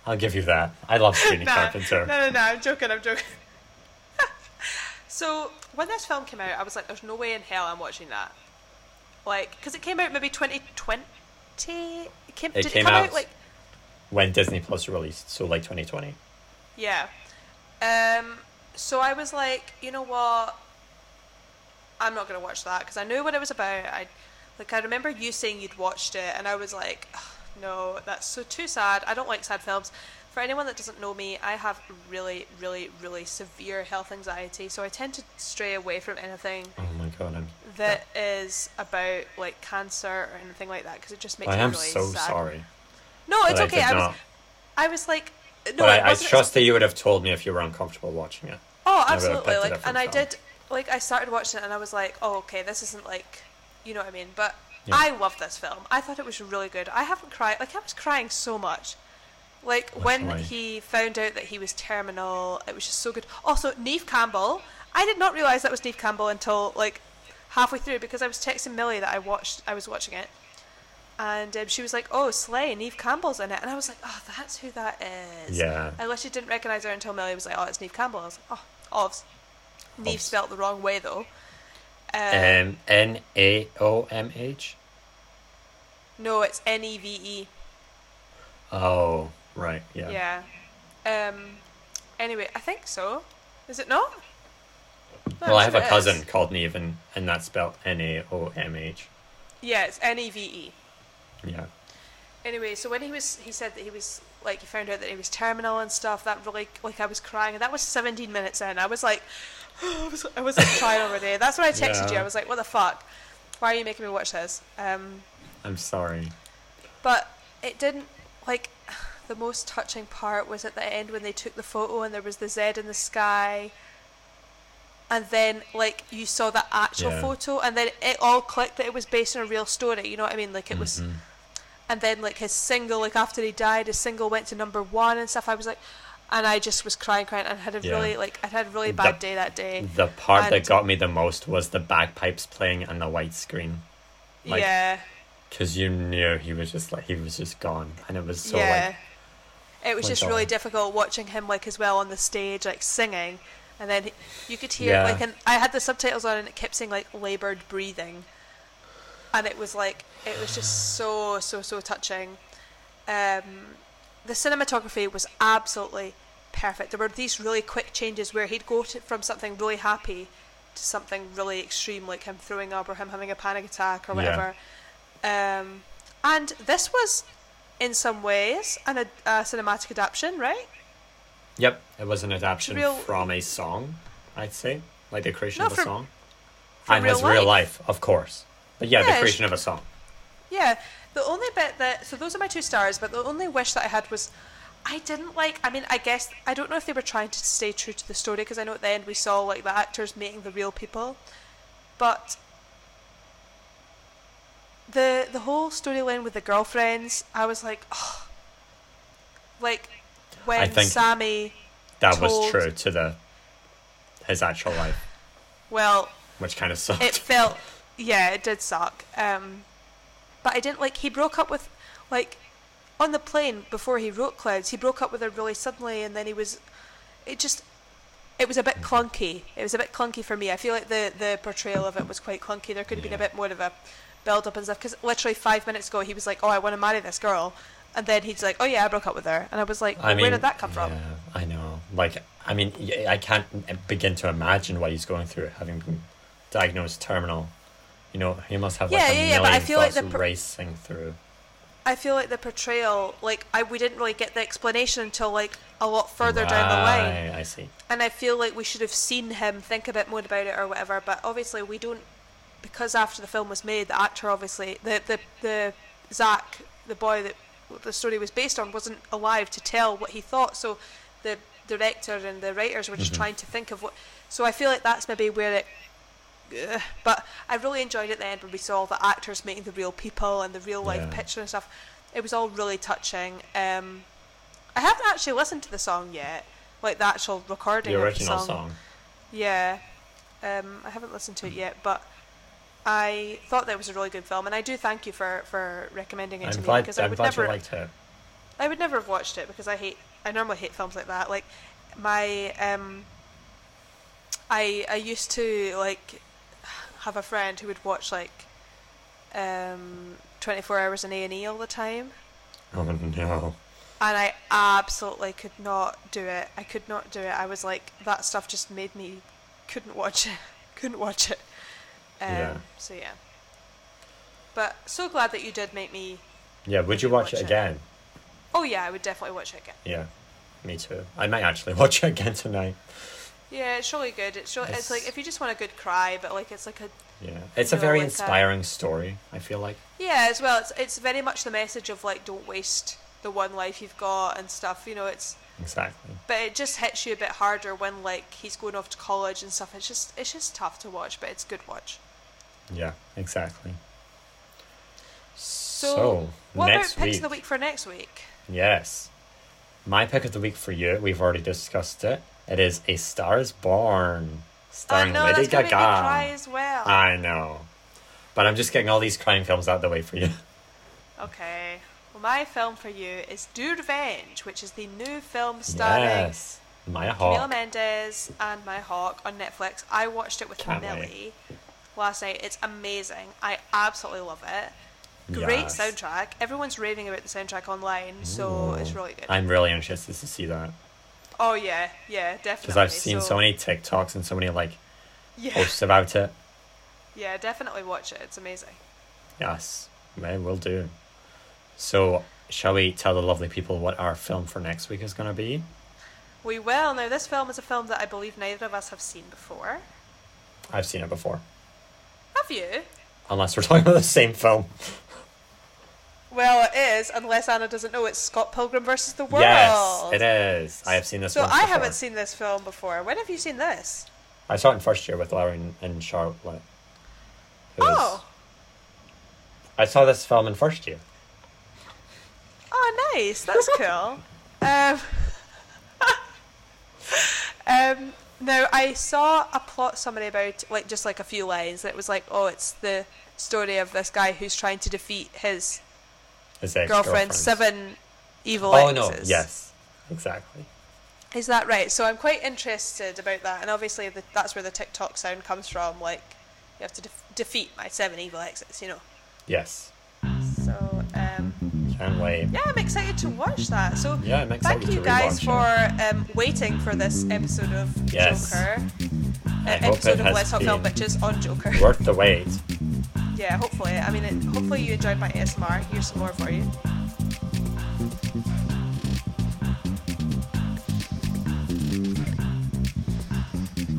I'll give you that. I love Sabrina Nah, Carpenter. No, no, no. I'm joking. I'm joking. So when this film came out, I was like, "There's no way in hell I'm watching that." Like, because it came out maybe 2020. It came. It did came it come out, out- like? When Disney Plus released, so like 2020. Yeah. Um. So I was like, you know what? I'm not gonna watch that because I knew what it was about. I, like, I remember you saying you'd watched it, and I was like, "Ugh, no, that's so too sad. I don't like sad films. For anyone that doesn't know me, I have really, really, really severe health anxiety, so I tend to stray away from anything Oh my god, that is about like cancer or anything like that because it just makes I me am really so sad. sorry. No, it's okay. I I, was, not. I was like, no, but I, I trust that you would have told me if you were uncomfortable watching it. Oh, absolutely. Like, and I did. Like, I started watching it, and I was like, "Oh, okay, this isn't like, you know what I mean." But Yeah. I loved this film. I thought it was really good. I haven't cried. Like, I was crying so much. Like when he found out that he was terminal, it was just so good. Also, Neve Campbell. I did not realize that was Neve Campbell until like halfway through because I was texting Millie that I watched. I was watching it, and um, she was like, "Oh, Slay, Neve Campbell's in it," and I was like, "Oh, that's who that is." Yeah. I literally didn't recognize her until Millie was like, "Oh, it's Neve Campbell." I was like, "Oh, ovs." Neve spelt the wrong way though. Um, N A O M H. no, it's N E V E. Oh, right. Yeah. Yeah. Um. Anyway, I think so. Is it not? No, Well, I have a cousin is. called Neve, and, and that's spelled N A O M H. Yeah, it's N E V E. Yeah. Anyway, so when he was, he said that he was like, he found out that he was terminal and stuff. That really, like, I was crying, and that was 17 minutes in. I was like, I was, I was like crying already. That's when I texted you. I was like, what the fuck? Why are you making me watch this? Um, I'm sorry. but it didn't like. The most touching part was at the end when they took the photo and there was the Z in the sky. And then, like, you saw the actual Yeah. photo, and then it all clicked that it was based on a real story. You know what I mean? Like, it was Mhm. and then like his single like after he died his single went to number one and stuff i was like and i just was crying crying and had a Yeah. really like i had a really The- bad day that day The part And- that got me the most was the bagpipes playing and the white screen. like- yeah Because you knew he was just like, he was just gone. And it was so yeah like, it was just really difficult watching him like as well on the stage like singing. And then he, you could hear Yeah. like and i had the subtitles on and it kept saying like labored breathing. And it was like it was just so so so touching. Um the cinematography was absolutely perfect. There were these really quick changes where he'd go to, from something really happy to something really extreme like him throwing up or him having a panic attack or Yeah. whatever. Um and this was in some ways an, ad- a cinematic adaptation right Yep, it was an adaptation real- from a song, I'd say. Like the creation No, of a from- song. from and real his real life. life, of course. But yeah, Yeah, the creation of a song. Yeah, the only bit that so those are my two stars, but the only wish that I had was I didn't like. I mean, I guess I don't know if they were trying to stay true to the story because I know at the end we saw like the actors meeting the real people, but the the whole storyline with the girlfriends, I was like, oh, like when Sammy, That was true to the his actual life, well, which kind of sucked. it felt yeah it did suck. Um but i didn't like he broke up with like on the plane before he wrote clouds he broke up with her really suddenly and then he was it just it was a bit clunky. It was a bit clunky for me. I feel like the the portrayal of it was quite clunky. There could have been a bit more of a build up and stuff because literally five minutes ago he was like oh i want to marry this girl and then he's like oh yeah i broke up with her and i was like I well, mean, where did that come from I know. Like, I mean, I can't begin to imagine what he's going through, having been diagnosed terminal. You know, he must have like Yeah, a yeah, yeah, but I feel like the per- racing through. I feel like the portrayal, like I we didn't really get the explanation until like a lot further down the line, I see. and I feel like we should have seen him think a bit more about it or whatever. But obviously we don't, because after the film was made, the actor obviously the the the Zach, the boy that the story was based on, wasn't alive to tell what he thought. So the director and the writers were just Mhm. trying to think of what. So I feel like that's maybe where it. Ugh. But I really enjoyed at the end when we saw all the actors meeting the real people and the real life Yeah. picture and stuff. It was all really touching. Um, I haven't actually listened to the song yet, like the actual recording The of original the song. song. Yeah, um, I haven't listened to it yet, but I thought that was a really good film, and I do thank you for, for recommending it to I'm me glad. because I I'm would glad never liked it. I would never have watched it because I hate I normally hate films like that. Like my um I I used to like have a friend who would watch like um 24 hours in A&E all the time Oh no. and I absolutely could not do it. I could not do it. I was like that stuff just made me couldn't watch it. couldn't watch it. Um, Yeah. so yeah. But so glad that you did make me Yeah, would you watch, watch it it. again? Oh yeah, I would definitely watch it again. Yeah, me too. I might actually watch it again tonight. Yeah, it's really good. It's really, it's, It's- like if you just want a good cry, but like it's like a Yeah, it's a No, very like, inspiring story. I feel like. yeah as well. It's it's very much the message of like don't waste the one life you've got and stuff. You know, it's Exactly. but it just hits you a bit harder when like he's going off to college and stuff. It's just it's just tough to watch, but it's good watch. Yeah, exactly. So, So, what about picks week. of the week for next week? Yes. My pick of the week for you, we've already discussed it. It is A Star is Born, starring no, Lady Gaga. cry as well. I know. But I'm just getting all these crime films out of the way for you. Okay. Well, my film for you is Do Revenge, which is the new film starring yes. Maya Camila Hawke. Mendes and Maya Hawke on Netflix. I watched it with Can't wait. Last night. It's amazing. I absolutely love it. Great Yes. soundtrack. Everyone's raving about the soundtrack online, so it's really good. I'm really interested to see that. oh yeah, yeah, definitely. Because I've seen so, many TikToks and so many like Yeah, posts about it. yeah, definitely watch it. It's amazing. Yes, may will do. So, shall we tell the lovely people what our film for next week is going to be? We will. Now, this film is a film that I believe neither of us have seen before. I've seen it before. Have you? Unless we're talking about the same film. Well, it is, unless Annah doesn't know. It's Scott Pilgrim versus the World. Yes, it is. I have seen this film So I before. haven't seen this film before. When have you seen this? I saw it in first year with Larry and, and Charlotte. It was- Oh, I saw this film in first year. oh, nice. That's cool. um, um, now I saw a plot summary about like just like a few lines. That it was like, oh, it's the story of this guy who's trying to defeat his His seven evil Oh exes. no! Yes, exactly. Is that right? So I'm quite interested about that, and obviously the, that's where the TikTok sound comes from. Like, you have to def- defeat my seven evil exes, you know. Yes. So um, Can't wait. yeah, I'm excited to watch that. So Yeah, I'm excited thank you to guys for um, waiting for this episode of Yes. Joker. I Uh, hope episode it of Let's Talk Film been Bitches on Joker. Worth the wait. yeah, hopefully. I mean, it, hopefully you enjoyed my ASMR. Here's some more for you.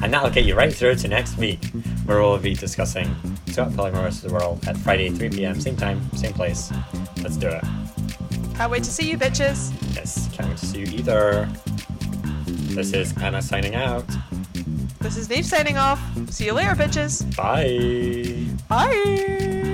And that'll get you right through to next week, where we'll be discussing Scott Pilgrim vs. the World at Friday, 3 p.m., same time, same place. Let's do it. Can't wait to see you, bitches. Yes, can't wait to see you either. This is Annah signing out. This is Niamh signing off. See you later, bitches. Bye. Bye.